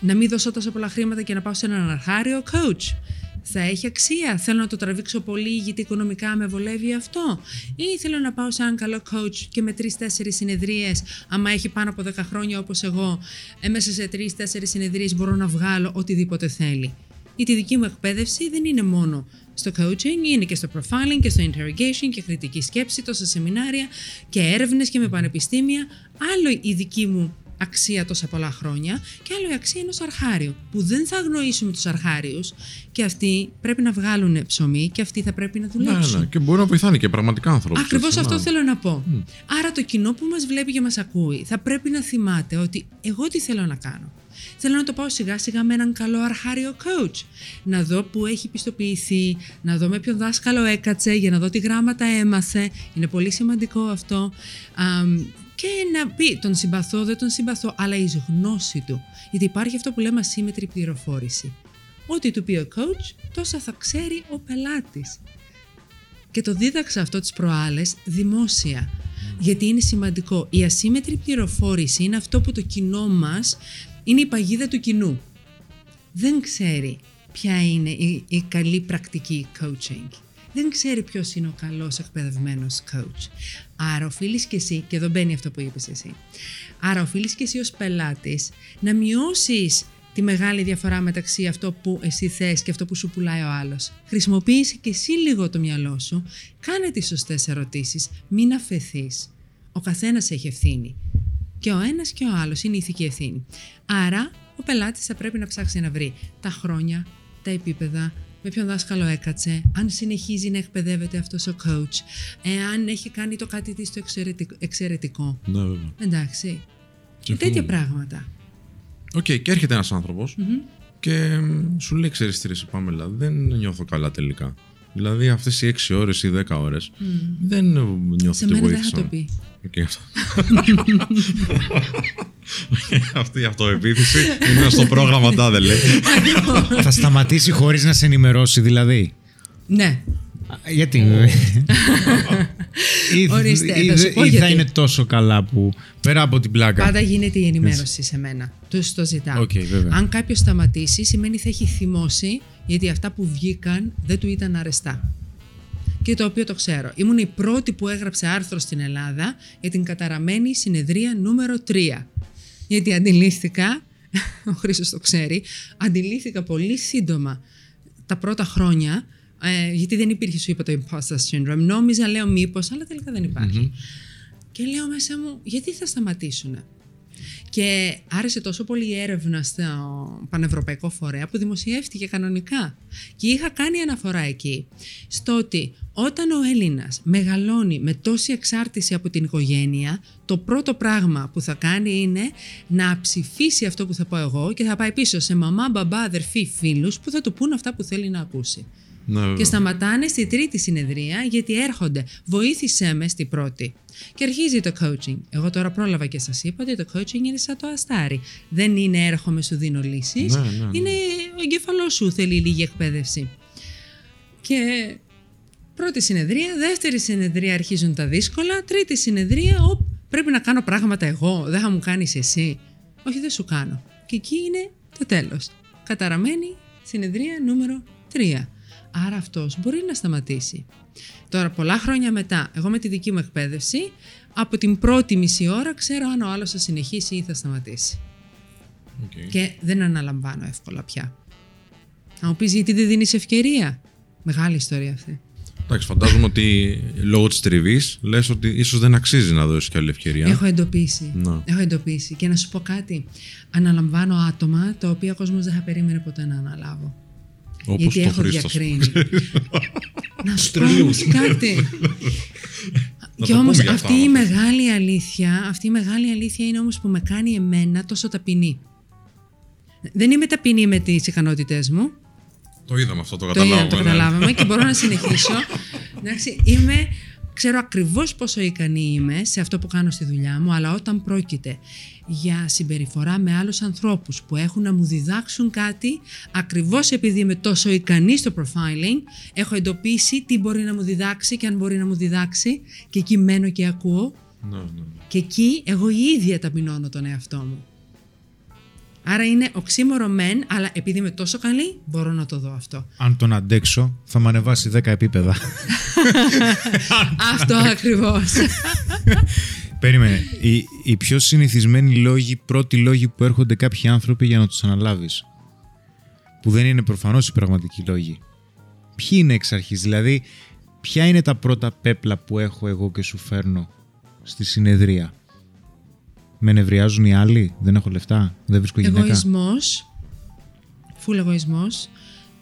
να μην δώσω τόσο πολλά χρήματα και να πάω σε έναν αρχάριο coach. Θα έχει αξία. Θέλω να το τραβήξω πολύ γιατί οικονομικά με βολεύει αυτό. Ή θέλω να πάω σε έναν καλό coach και με τρει-τέσσερι συνεδρίες, άμα έχει πάνω από 10 χρόνια όπως εγώ, ε, μέσα σε τρει-τέσσερι συνεδρίες μπορώ να βγάλω οτιδήποτε θέλει. Γιατί η δική μου εκπαίδευση δεν είναι μόνο στο coaching, είναι και στο profiling και στο interrogation και κριτική σκέψη, τόσα σεμινάρια και έρευνες και με πανεπιστήμια. Άλλο η δική μου αξία τόσα πολλά χρόνια και άλλο η αξία ενός αρχάριου που δεν θα αγνοήσουμε τους αρχάριους και αυτοί πρέπει να βγάλουν ψωμί και αυτοί θα πρέπει να δουλέψουν. Ναι, ναι, και μπορεί να βοηθάνε και πραγματικά ανθρώπου. Ακριβώς αυτό θέλω να πω. Άρα το κοινό που μας βλέπει και μας ακούει θα πρέπει να θυμάται ότι εγώ τι θέλω να κάνω. Θέλω να το πάω σιγά σιγά με έναν καλό αρχάριο coach. Να δω που έχει πιστοποιηθεί, να δω με ποιον δάσκαλο έκατσε, για να δω τι γράμματα έμαθε. Είναι πολύ σημαντικό αυτό. Αμ, και να πει τον συμπαθώ, δεν τον συμπαθώ, αλλά η γνώση του. Γιατί υπάρχει αυτό που λέμε ασύμετρη πληροφόρηση. Ό,τι του πει ο coach, τόσα θα ξέρει ο πελάτης. Και το δίδαξα αυτό τις προάλλες δημόσια. Γιατί είναι σημαντικό. Η ασύμετρη πληροφόρηση είναι αυτό που το κοινό μας είναι η παγίδα του κοινού. Δεν ξέρει ποια είναι η, η καλή πρακτική coaching. Δεν ξέρει ποιος είναι ο καλός εκπαιδευμένος coach. Άρα οφείλεις και εσύ, και εδώ μπαίνει αυτό που είπες εσύ, άρα οφείλεις και εσύ ως πελάτης να μειώσεις τη μεγάλη διαφορά μεταξύ αυτό που εσύ θες και αυτό που σου πουλάει ο άλλος. Χρησιμοποίησε και εσύ λίγο το μυαλό σου, κάνε τις σωστές ερωτήσεις, μην αφαιθείς. Ο καθένας έχει ευθύνη. Και ο ένας και ο άλλος είναι η ηθική ευθύνη. Άρα, ο πελάτης θα πρέπει να ψάξει να βρει τα χρόνια, τα επίπεδα, με ποιον δάσκαλο έκατσε, αν συνεχίζει να εκπαιδεύεται αυτός ο coach, εάν έχει κάνει το κάτι της το εξαιρετικό. εξαιρετικό. Ναι, βέβαια. Εντάξει. Και Συμφωνώ. τέτοια πράγματα. Οκ, και έρχεται ένας άνθρωπος και μ, σου λέει: Ξέρεις τι, ρε, εσύ, Πάμελα, δεν νιώθω καλά τελικά. Δηλαδή αυτές οι 6 ώρες ή 10 ώρες δεν νιώθω Σε ότι μένα δεν θα βοήθησαν. το πει. Οκ, αυτό. Αυτή η αυτοεπίθεση είναι στο πρόγραμμα τάδε λέει. Θα σταματήσει χωρίς να σε ενημερώσει δηλαδή; Ναι. Γιατί; ή, Ορίστε, ή- θα σου πω ή θα γιατί. είναι τόσο καλά που πέρα από την πλάκα. Πάντα γίνεται η ενημέρωση σε μένα. Του το ζητάω. Οκ, βέβαια. Αν κάποιος σταματήσει, σημαίνει θα έχει θυμώσει γιατί αυτά που βγήκαν δεν του ήταν αρεστά. Και το οποίο το ξέρω. Ήμουν η πρώτη που έγραψε άρθρο στην Ελλάδα για την καταραμένη συνεδρία νούμερο 3. Γιατί αντιλήφθηκα, ο Χρήστος το ξέρει, αντιλήφθηκα πολύ σύντομα τα πρώτα χρόνια, ε, γιατί δεν υπήρχε, σου είπα, το imposter syndrome. Νόμιζα, λέω μήπως, αλλά τελικά δεν υπάρχει. Και λέω μέσα μου, γιατί θα σταματήσουν. Και άρεσε τόσο πολύ η έρευνα στο Πανευρωπαϊκό Φορέα που δημοσιεύτηκε κανονικά. Και είχα κάνει αναφορά εκεί στο ότι όταν ο Έλληνας μεγαλώνει με τόση εξάρτηση από την οικογένεια, το πρώτο πράγμα που θα κάνει είναι να ψηφίσει αυτό που θα πω εγώ και θα πάει πίσω σε μαμά, μπαμπά, αδερφή, φίλους που θα του πούν αυτά που θέλει να ακούσει. Ναι, βέβαια. Και σταματάνε στη τρίτη συνεδρία γιατί έρχονται. Βοήθησέ με στη πρώτη. Και αρχίζει το coaching. Εγώ τώρα πρόλαβα και σας είπα ότι το coaching είναι σαν το αστάρι. Δεν είναι έρχομαι, σου δίνω λύσεις. Ναι, ναι, ναι. Είναι ο εγκέφαλό σου θέλει λίγη εκπαίδευση. Και πρώτη συνεδρία, δεύτερη συνεδρία αρχίζουν τα δύσκολα, τρίτη συνεδρία, οπ, πρέπει να κάνω πράγματα εγώ, δεν θα μου κάνεις εσύ. Όχι, δεν σου κάνω. Και εκεί είναι το τέλος. Καταραμένη συνεδρία νούμερο 3. Άρα αυτός μπορεί να σταματήσει. Τώρα, πολλά χρόνια μετά, εγώ με τη δική μου εκπαίδευση, από την πρώτη μισή ώρα ξέρω αν ο άλλος θα συνεχίσει ή θα σταματήσει. Οκ. Και δεν αναλαμβάνω εύκολα πια. Να μου πεις γιατί δεν δίνεις ευκαιρία; Μεγάλη ιστορία αυτή. Εντάξει, φαντάζομαι ότι λόγω της τριβής λες ότι ίσως δεν αξίζει να δώσεις κι άλλη ευκαιρία. Έχω εντοπίσει. Να. Έχω εντοπίσει. Και να σου πω κάτι. Αναλαμβάνω άτομα τα οποία ο κόσμος δεν θα περίμενε ποτέ να αναλάβω. Όπως Γιατί το έχω Χρήστος. διακρίνει. να σου πω όμως κάτι. Να και το όμως πούμε για αυτή αυτά, η άμα θες. μεγάλη αλήθεια, αυτή η μεγάλη αλήθεια είναι όμως που με κάνει εμένα τόσο ταπεινή. Δεν είμαι ταπεινή με τις ικανότητές μου, Το είδαμε αυτό, το το είδαμε, καταλάβαμε. το ναι. καταλάβαμε και μπορώ να συνεχίσω. Εντάξει, είμαι, ξέρω ακριβώς πόσο ικανή είμαι σε αυτό που κάνω στη δουλειά μου, αλλά όταν πρόκειται για συμπεριφορά με άλλους ανθρώπους που έχουν να μου διδάξουν κάτι, ακριβώς επειδή είμαι τόσο ικανή στο profiling, έχω εντοπίσει τι μπορεί να μου διδάξει και αν μπορεί να μου διδάξει και εκεί μένω και ακούω Ναι, ναι, ναι. και εκεί εγώ η ίδια ταπεινώνω τον εαυτό μου. Άρα είναι οξύμορο μεν, αλλά επειδή είμαι τόσο καλή, μπορώ να το δω αυτό. Αν τον αντέξω, θα με ανεβάσει 10 επίπεδα. Αυτό ακριβώς. Περίμενε. Οι, οι πιο συνηθισμένοι λόγοι, πρώτοι λόγοι που έρχονται κάποιοι άνθρωποι για να τους αναλάβεις. Που δεν είναι προφανώς οι πραγματικοί λόγοι. Ποιοι είναι εξ αρχής, δηλαδή ποια είναι τα πρώτα πέπλα που έχω εγώ και σου φέρνω στη συνεδρία; Με νευριάζουν οι άλλοι, δεν έχω λεφτά, δεν βρίσκω γυναίκα; Εγωισμός, φουλ εγωισμός,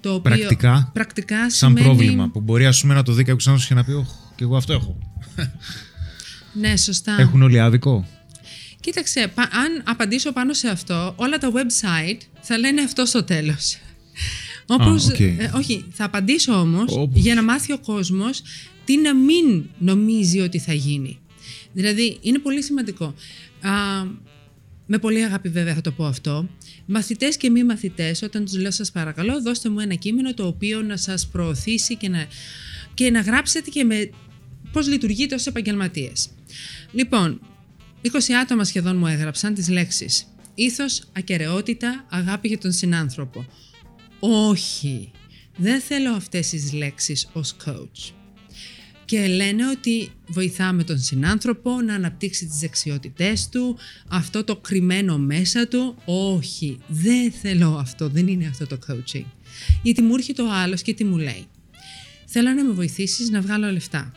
το οποίο Πρακτικά, πρακτικά Σαν σημαίνει... πρόβλημα που μπορεί ας πούμε να το δει κάποιος άνθρωπος και να πει «Ωχ, και εγώ αυτό έχω». Ναι, σωστά. Έχουν όλοι άδικο; Κοίταξε, πα- αν απαντήσω πάνω σε αυτό, όλα τα website θα λένε αυτό στο τέλος. Όπως, οκ. ε, όχι, θα απαντήσω όμως Όπως. για να μάθει ο κόσμος τι να μην νομίζει ότι θα γίνει. Δηλαδή, είναι πολύ σημαντικό. Α, με πολύ αγάπη βέβαια θα το πω αυτό. Μαθητές και μη μαθητές, όταν τους λέω σας παρακαλώ, δώστε μου ένα κείμενο το οποίο να σας προωθήσει και να, και να γράψετε και με πώς λειτουργείτε ως επαγγελματίες. Λοιπόν, 20 άτομα σχεδόν μου έγραψαν τις λέξεις ήθος, ακαιρεότητα, αγάπη για τον συνάνθρωπο. Όχι, δεν θέλω αυτές τις λέξεις ως coach. Και λένε ότι βοηθάμε τον συνάνθρωπο να αναπτύξει τις δεξιότητές του, αυτό το κρυμμένο μέσα του. Όχι, δεν θέλω αυτό, δεν είναι αυτό το coaching. Γιατί μου έρχεται ο άλλος και τι μου λέει. Θέλω να με βοηθήσεις να βγάλω λεφτά.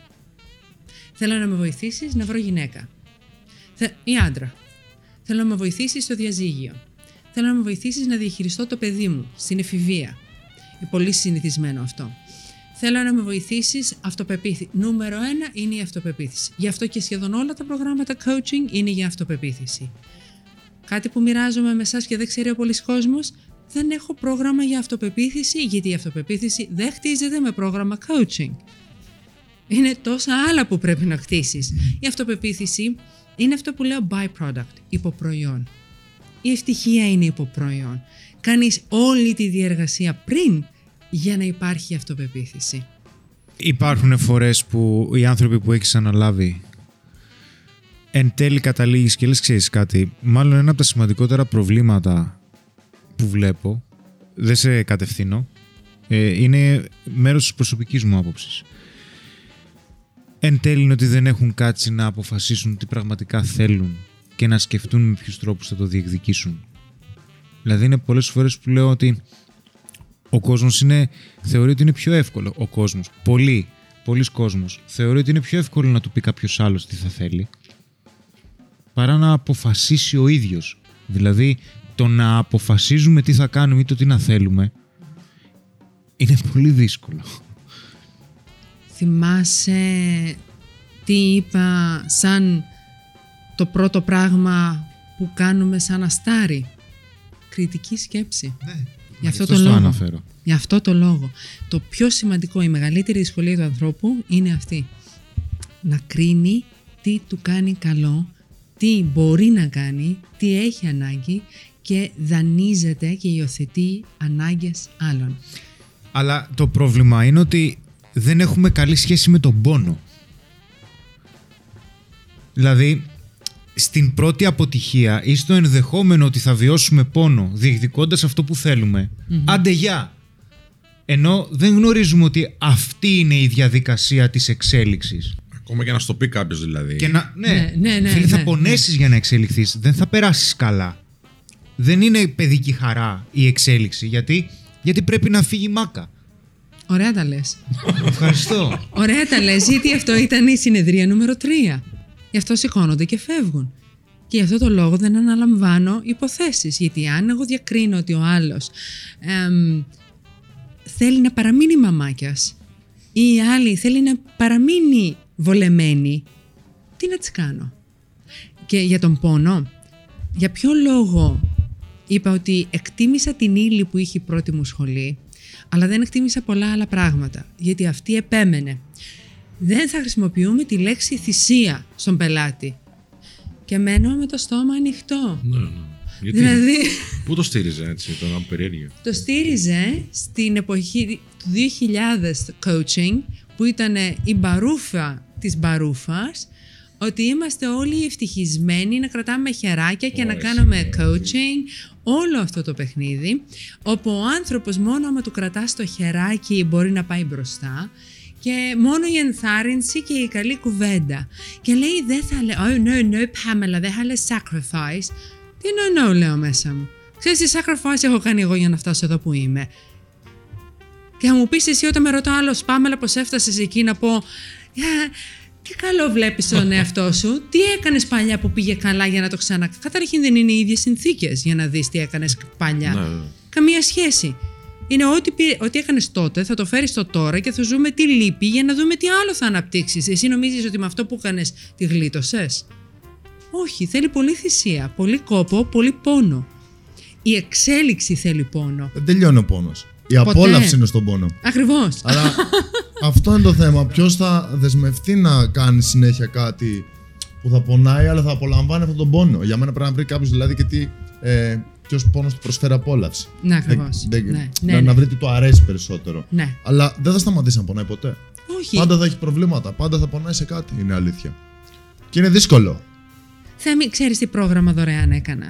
Θέλω να με βοηθήσεις να βρω γυναίκα. Θε... ή άντρα. Θέλω να με βοηθήσεις στο διαζύγιο. Θέλω να με βοηθήσεις να διαχειριστώ το παιδί μου στην εφηβεία. Είναι πολύ συνηθισμένο αυτό. Θέλω να με βοηθήσεις αυτοπεποίθηση. Νούμερο ένα είναι η αυτοπεποίθηση. Γι' αυτό και σχεδόν όλα τα προγράμματα coaching είναι για αυτοπεποίθηση. κάτι που μοιράζομαι με εσά και δεν ξέρει ο πολλής κόσμος, δεν έχω πρόγραμμα για αυτοπεποίθηση, γιατί η αυτοπεποίθηση δεν χτίζεται με πρόγραμμα coaching. Είναι τόσα άλλα που πρέπει να χτίσεις. Η αυτοπεποίθηση είναι αυτό που λέω byproduct, υποπροϊόν. Η ευτυχία είναι υποπροϊόν. Κάνεις όλη τη διεργασία πριν για να υπάρχει αυτοπεποίθηση. Υπάρχουν φορές που οι άνθρωποι που έχεις αναλάβει εν τέλει καταλήγεις και λες ξέρεις κάτι, μάλλον ένα από τα σημαντικότερα προβλήματα που βλέπω, δεν σε κατευθύνω, ε, είναι μέρος της προσωπικής μου άποψης. Εν τέλει είναι ότι δεν έχουν κάτσει να αποφασίσουν τι πραγματικά θέλουν και να σκεφτούν με ποιους τρόπους θα το διεκδικήσουν. Δηλαδή είναι πολλές φορές που λέω ότι ο κόσμος είναι, θεωρεί ότι είναι πιο εύκολο. Ο κόσμος, πολύ, πολλοί κόσμος, θεωρεί ότι είναι πιο εύκολο να του πει κάποιος άλλος τι θα θέλει παρά να αποφασίσει ο ίδιος. Δηλαδή το να αποφασίζουμε τι θα κάνουμε ή το τι να θέλουμε είναι πολύ δύσκολο. Θυμάσαι τι είπα σαν το πρώτο πράγμα που κάνουμε σαν αστάρι; Κριτική σκέψη. Ναι. Γι' αυτό, αυτό το στο λόγο. αναφέρω. Γι' αυτό το λόγο. Το πιο σημαντικό, η μεγαλύτερη δυσκολία του ανθρώπου είναι αυτή. Να κρίνει τι του κάνει καλό, τι μπορεί να κάνει, τι έχει ανάγκη και δανείζεται και υιοθετεί ανάγκες άλλων. Αλλά το πρόβλημα είναι ότι δεν έχουμε καλή σχέση με τον πόνο. Δηλαδή, στην πρώτη αποτυχία ή στο ενδεχόμενο ότι θα βιώσουμε πόνο διεκδικώντας αυτό που θελουμε άντε γεια. Ενώ δεν γνωρίζουμε ότι αυτή είναι η διαδικασία της εξέλιξης. Ακόμα και να σου το πει κάποιος δηλαδή. Και να, ναι, Ναι, ναι, ναι, φίλε, ναι, θα πονέσεις για να εξελιχθείς. Δεν θα περάσεις καλά. Δεν είναι παιδική χαρά η εξέλιξη. Γιατί, γιατί πρέπει να φύγει η μάκα. Ωραία τα λες. Ευχαριστώ. Ωραία τα λες, γιατί αυτό ήταν η συνεδρία νούμερο 3. Γι' αυτό σηκώνονται και φεύγουν. Και γι' αυτό το λόγο δεν αναλαμβάνω υποθέσεις. Γιατί αν εγώ διακρίνω ότι ο άλλος εμ, θέλει να παραμείνει μαμάκιας ή η άλλη θέλει να παραμείνει βολεμένη, τι να της κάνω; Και για τον πόνο, για ποιο λόγο είπα ότι εκτίμησα την ύλη που είχε η πρώτη μου σχολή, αλλά δεν εκτίμησα πολλά άλλα πράγματα, γιατί αυτή επέμενε. Δεν θα χρησιμοποιούμε τη λέξη θυσία στον πελάτη. Και μένω με το στόμα ανοιχτό. Ναι, ναι. Γιατί, Δηλαδή, Πού το στήριζε έτσι, το να περιέργεια. το στήριζε στην εποχή του 2000 coaching, που ήταν η μπαρούφα της μπαρούφας, ότι είμαστε όλοι ευτυχισμένοι να κρατάμε χεράκια και να Ω, κάνουμε εσύ, coaching, όλο αυτό το παιχνίδι, όπου ο άνθρωπος μόνο άμα του κρατάς το χεράκι μπορεί να πάει μπροστά και μόνο η ενθάρρυνση και η καλή κουβέντα. Και λέει δεν θα λέει, oh no, no Pamela, δεν θα λέει sacrifice. Τι no, no λέω μέσα μου. Ξέρεις τι sacrifice έχω κάνει εγώ για να φτάσω εδώ που είμαι; Και θα μου πεις εσύ όταν με ρωτά άλλος Πάμελα πώς έφτασες εκεί να πω «Για, τι καλό βλέπεις τον εαυτό σου, τι έκανες παλιά που πήγε καλά για να το ξανα... Καταρχήν δεν είναι οι ίδιες συνθήκες για να δεις τι έκανες παλιά. Ναι, ναι. Καμία σχέση. Είναι ό,τι, πήρε- ό,τι έκανες τότε θα το φέρεις στο τώρα και θα ζούμε τι λείπει για να δούμε τι άλλο θα αναπτύξεις. Εσύ νομίζεις ότι με αυτό που έκανες τη γλίτωσες; Όχι, θέλει πολύ θυσία, πολύ κόπο, πολύ πόνο. Η εξέλιξη θέλει πόνο. Δεν τελειώνει ο πόνος. Η Ποτέ. απόλαυση είναι στον πόνο. Ακριβώς. Αλλά αυτό είναι το θέμα. Ποιος θα δεσμευτεί να κάνει συνέχεια κάτι που θα πονάει, αλλά θα απολαμβάνει αυτόν τον πόνο; Για μένα πρέπει να βρει κάποιος δηλαδή και τι. Ε, Ποιος πόνος του προσφέρει απόλαυση. Ναι, ακριβώς. Δεν- Ναι, να, ναι, να ναι. βρει τι του αρέσει περισσότερο. Ναι. Αλλά δεν θα σταματήσει να πονάει ποτέ. Όχι. Πάντα θα έχει προβλήματα. Πάντα θα πονάει σε κάτι. Είναι αλήθεια. Και είναι δύσκολο. Θέμη, ξέρεις τι πρόγραμμα δωρεάν έκανα;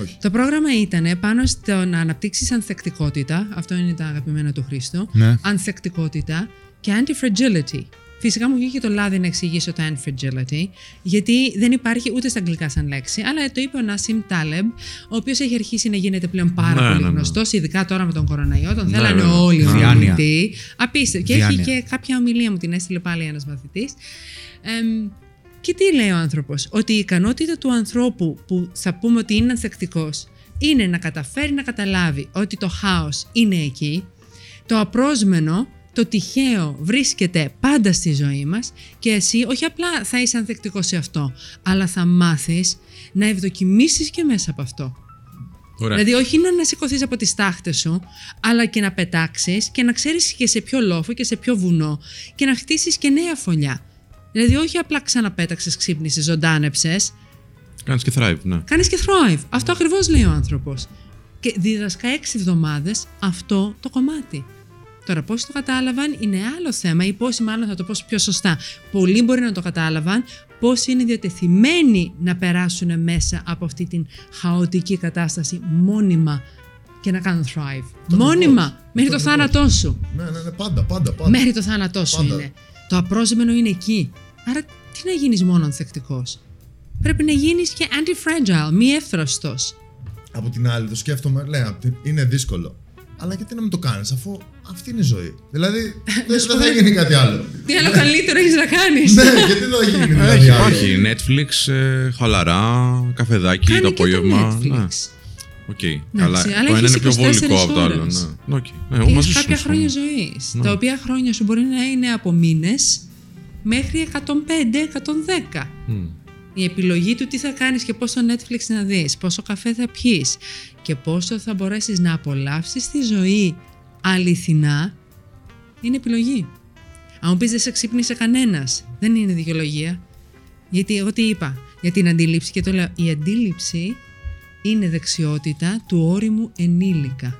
Όχι. Το πρόγραμμα ήταν πάνω στο να αναπτύξεις ανθεκτικότητα, αυτό είναι τα αγαπημένα του Χρήστο, Ναι. ανθεκτικότητα και anti-fragility. Φυσικά μου βγήκε το λάδι να εξηγήσω το anti-fragility, γιατί δεν υπάρχει ούτε στα αγγλικά σαν λέξη, αλλά το είπε ο Νάσιμ Τάλεμπ, ο οποίος έχει αρχίσει να γίνεται πλέον πάρα Ναι, πολύ ναι, ναι. γνωστός, ειδικά τώρα με τον κοροναϊό, τον Ναι, θέλανε ναι, ναι. όλοι Διάνοια. ομιλητή. Απίστευτο. Και έχει Διάνοια. και κάποια ομιλία μου την έστειλε πάλι ένας μαθητής. Εμ, και τι λέει ο άνθρωπος, ότι η ικανότητα του ανθρώπου που θα πούμε ότι είναι ανθεκτικός είναι να καταφέρει να καταλάβει ότι το χάος είναι εκεί, το απρόσμενο το τυχαίο βρίσκεται πάντα στη ζωή μας και εσύ όχι απλά θα είσαι ανθεκτικό σε αυτό, αλλά θα μάθεις να ευδοκιμήσεις και μέσα από αυτό. Ωραία. Δηλαδή, όχι να, να σηκωθείς από τις τάχτες σου, αλλά και να πετάξεις και να ξέρεις και σε ποιο λόφο και σε ποιο βουνό και να χτίσεις και νέα φωλιά. Δηλαδή, όχι απλά ξαναπέταξες, ξύπνησες, ζωντάνεψες. Κάνεις και thrive, ναι. Κάνεις και thrive. Αυτό ακριβώς λέει ο άνθρωπος. Και δίδασκα έξι εβδομάδες αυτό το κομμάτι. Τώρα, πόσοι το κατάλαβαν είναι άλλο θέμα, ή πόσοι, μάλλον θα το πω πιο σωστά. Πολλοί μπορεί να το κατάλαβαν, πόσοι είναι διατεθειμένοι να περάσουν μέσα από αυτή την χαοτική κατάσταση μόνιμα και να κάνουν thrive. Το μόνιμα, ακριβώς. μέχρι Το το ακριβώς. θάνατό σου. Ναι, ναι, ναι, πάντα, πάντα. πάντα. Μέχρι το θάνατό σου Πάντα. είναι. Το απρόσμενο είναι εκεί. Άρα, τι να γίνεις μόνο ανθεκτικός; Πρέπει να γίνεις και anti-fragile, μη εύθραστος. Από την άλλη, το σκέφτομαι, λέει, απ' την- είναι δύσκολο. Αλλά γιατί να μην το κάνεις, αφού αυτή είναι η ζωή. Δηλαδή, δεν δεν θα γίνει κάτι άλλο. Τι άλλο καλύτερο έχεις να κάνεις; ναι, γιατί δεν θα γίνει δηλαδή Έχει, άλλο. υπάρχει Netflix, ε, χαλαρά, καφεδάκι Κάνει το και το απόγευμα. Netflix. Ναι. Οκ. Αλλά, αλλά το ένα έχεις είναι πιο 24 βολικό από το άλλο. ώρες. Ναι. Οκ. Ε, Έχεις μαζί σου κάποια συμφωνώ. χρόνια ζωής. Ναι. Τα οποία χρόνια σου μπορεί να είναι από μήνες μέχρι 105-110. Μμ. Η επιλογή του τι θα κάνεις και πόσο Netflix να δεις, πόσο καφέ θα πιείς και πόσο θα μπορέσεις να απολαύσεις τη ζωή αληθινά είναι επιλογή. Αν μου πεις δεν σε ξύπνησε κανένας, δεν είναι δικαιολογία. Γιατί εγώ τι είπα για την αντίληψη και το λέω, η αντίληψη είναι δεξιότητα του όριμου ενήλικα.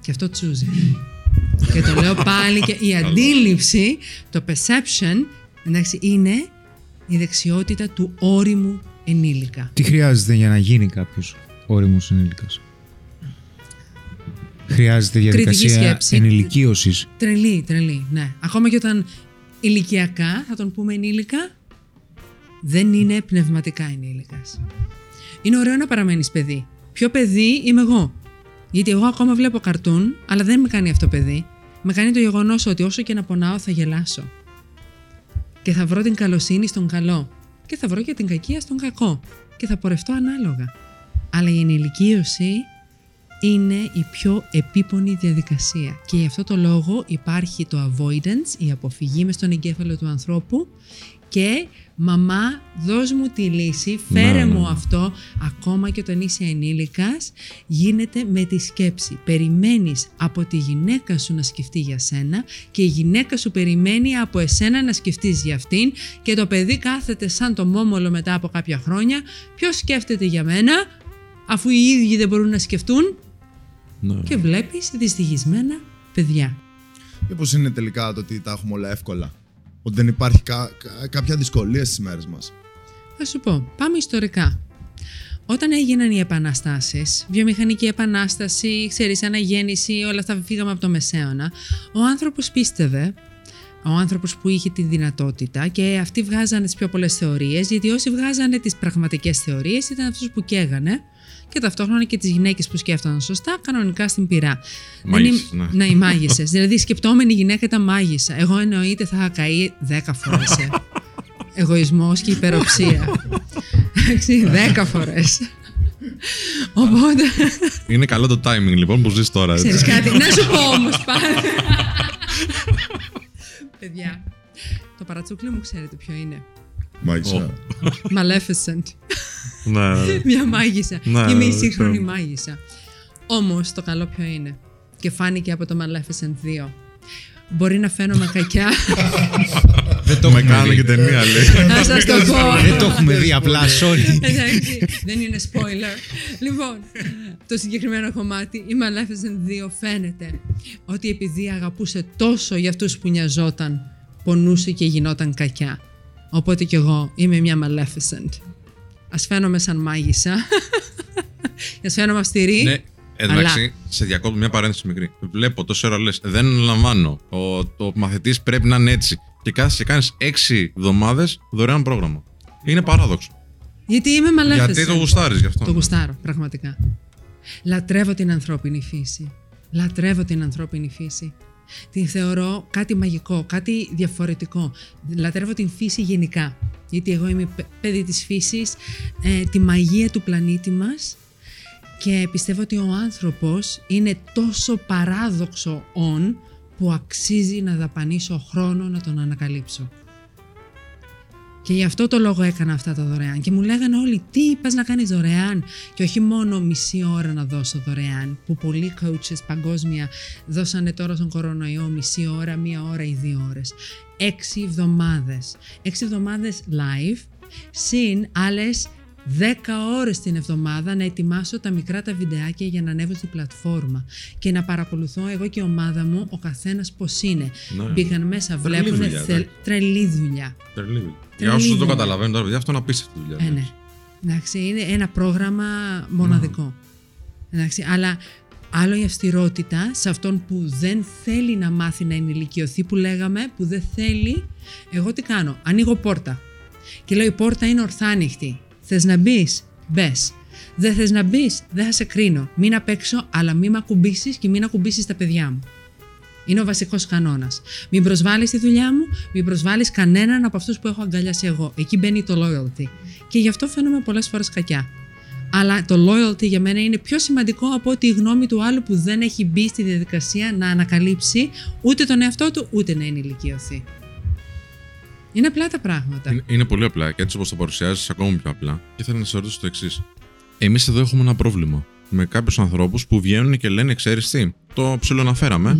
Και αυτό τσούζει. και το λέω πάλι και η αντίληψη, το perception, εντάξει, είναι η δεξιότητα του όριμου ενήλικα. Τι χρειάζεται για να γίνει κάποιος όριμος ενήλικας; Χρειάζεται διαδικασία σκέψη. ενηλικίωσης. Τρελή, τρελή, ναι. Ακόμα και όταν ηλικιακά, θα τον πούμε ενήλικα, δεν είναι πνευματικά ενήλικας. Είναι ωραίο να παραμένεις παιδί. Ποιο παιδί είμαι εγώ; Γιατί εγώ ακόμα βλέπω καρτούν, αλλά δεν με κάνει αυτό παιδί. Με κάνει το γεγονός ότι όσο και να πονάω θα γελάσω. Και θα βρω την καλοσύνη στον καλό. Και θα βρω και την κακία στον κακό. Και θα πορευτώ ανάλογα. Αλλά η ενηλικίωση είναι η πιο επίπονη διαδικασία. Και γι' αυτό το λόγο υπάρχει το avoidance, η αποφυγή μες στον εγκέφαλο του ανθρώπου και μαμά δώσ' μου τη λύση, φέρε Ναι, ναι, μου ναι. αυτό, ακόμα και όταν είσαι ενήλικας, γίνεται με τη σκέψη. Περιμένεις από τη γυναίκα σου να σκεφτεί για σένα και η γυναίκα σου περιμένει από εσένα να σκεφτείς για αυτήν και το παιδί κάθεται σαν το μόμολο μετά από κάποια χρόνια. Ποιος σκέφτεται για μένα, αφού οι ίδιοι δεν μπορούν να σκεφτούν; Ναι. και βλέπεις δυστυχισμένα παιδιά. Μήπως είναι τελικά το ότι τα έχουμε όλα εύκολα; Ότι δεν υπάρχει κα- κα- κάποια δυσκολία στις μέρες μας; Θα σου πω, πάμε ιστορικά. Όταν έγιναν οι επαναστάσεις, βιομηχανική επανάσταση, ξέρεις, αναγέννηση, όλα αυτά φύγαμε από το Μεσαίωνα, ο άνθρωπος πίστευε, ο άνθρωπος που είχε τη δυνατότητα και αυτοί βγάζανε τις πιο πολλές θεωρίες, γιατί όσοι βγάζανε τις πραγματικές θεωρίες ήταν αυτούς που καίγανε και ταυτόχρονα και τις γυναίκες που σκέφτονταν σωστά, κανονικά στην πυρά. Μάγισσες, Δεν είμαι- ναι. Ναι, οι μάγισσες. δηλαδή, η σκεπτόμενη γυναίκα ήταν μάγισσα. Εγώ εννοείται θα είχα καεί δέκα φορές. Ε. Εγωισμός και υπεροψία. Εντάξει, δέκα φορές. Οπότε, Είναι καλό το timing λοιπόν που ζεις τώρα. έτσι. ξέρεις κάτι, να σου πω όμως πάλι. Παιδιά, το παρατσούκλι μου ξέρετε ποιο είναι. Μάγισσα. Maleficent. Ναι, ναι. Μια μάγισσα. Ναι, Είμαι η δεν σύγχρονη ξέρω. μάγισσα. Όμως το καλό ποιο είναι; Και φάνηκε από το Maleficent 2. Μπορεί να φαίνομαι κακιά. Δεν το Με έχουμε κάνει δει. και ταινία λέει. να σας το πω. Δεν το έχουμε δει απλά, sorry. Εντάξει, δεν είναι spoiler. Λοιπόν, το συγκεκριμένο κομμάτι, η Maleficent 2 φαίνεται ότι επειδή αγαπούσε τόσο για αυτούς που νοιαζόταν, πονούσε και γινόταν κακιά. Οπότε κι εγώ είμαι μια Maleficent. Ας φαίνομαι σαν μάγισσα. Ας φαίνομαι αυστηρή. Ναι, εντάξει, σε διακόπτω μια παρένθεση μικρή. Βλέπω τόσο ώρα λες, δεν αναλαμβάνω. Ο, ο μαθητής πρέπει να είναι έτσι. Και κάθεσαι και κάνεις έξι εβδομάδες δωρεάν πρόγραμμα. Είναι παράδοξο. Γιατί είμαι Maleficent. Γιατί το γουστάρεις γι' αυτό. Το γουστάρω, πραγματικά. Λατρεύω την ανθρώπινη φύση. Λατρεύω την ανθρώπινη φύση. Την θεωρώ κάτι μαγικό, κάτι διαφορετικό. Λατρεύω την φύση γενικά. Γιατί εγώ είμαι παι- παιδί της φύσης, ε, τη μαγεία του πλανήτη μας και πιστεύω ότι ο άνθρωπος είναι τόσο παράδοξο «ον» που αξίζει να δαπανίσω χρόνο να τον ανακαλύψω. Και γι' αυτό το λόγο έκανα αυτά τα δωρεάν. Και μου λέγανε όλοι, τι είπες να κάνεις δωρεάν; Και όχι μόνο μισή ώρα να δώσω δωρεάν, που πολλοί coaches παγκόσμια δώσανε τώρα στον κορονοϊό μισή ώρα, μία ώρα ή δύο ώρες. Έξι εβδομάδες. Έξι εβδομάδες live, συν άλλες 10 ώρες την εβδομάδα να ετοιμάσω τα μικρά τα βιντεάκια για να ανέβω στην πλατφόρμα και να παρακολουθώ εγώ και η ομάδα μου ο καθένας πώς είναι. Ναι. Μπήκαν μέσα, Τρελή βλέπουν δουλειά, θελ... εντάξει. τρελή δουλειά. Τρελή. Για Τρελή όσους δεν το δουλειά. καταλαβαίνουν τώρα, παιδιά, αυτό είναι απίστευτη δουλειά. Ε, ναι. Εντάξει, είναι ένα πρόγραμμα μοναδικό. Εντάξει, αλλά άλλο η αυστηρότητα σε αυτόν που δεν θέλει να μάθει να ενηλικιωθεί, που λέγαμε, που δεν θέλει. Εγώ τι κάνω, ανοίγω πόρτα. Και λέω η πόρτα είναι ορθά ανοιχτή. Θες να μπεις, μπες. Δεν θες να μπεις, δεν θα σε κρίνω. Μην απ' έξω, αλλά μην με ακουμπήσεις και μην ακουμπήσεις τα παιδιά μου. Είναι ο βασικός κανόνας. Μην προσβάλλεις τη δουλειά μου, μην προσβάλλεις κανέναν από αυτούς που έχω αγκαλιάσει εγώ. Εκεί μπαίνει το loyalty. Και γι' αυτό φαίνομαι πολλές φορές κακιά. Αλλά το loyalty για μένα είναι πιο σημαντικό από ότι η γνώμη του άλλου που δεν έχει μπει στη διαδικασία να ανακαλύψει ούτε τον εαυτό του ούτε να ενηλικιωθεί. Είναι απλά τα πράγματα. Είναι, είναι πολύ απλά και έτσι όπως το παρουσιάζεις, ακόμα πιο απλά. Και θέλω να σε ρωτήσω το εξής. Εμείς εδώ έχουμε ένα πρόβλημα με κάποιους ανθρώπους που βγαίνουν και λένε, ξέρεις τι, το ψιλοαναφέραμε.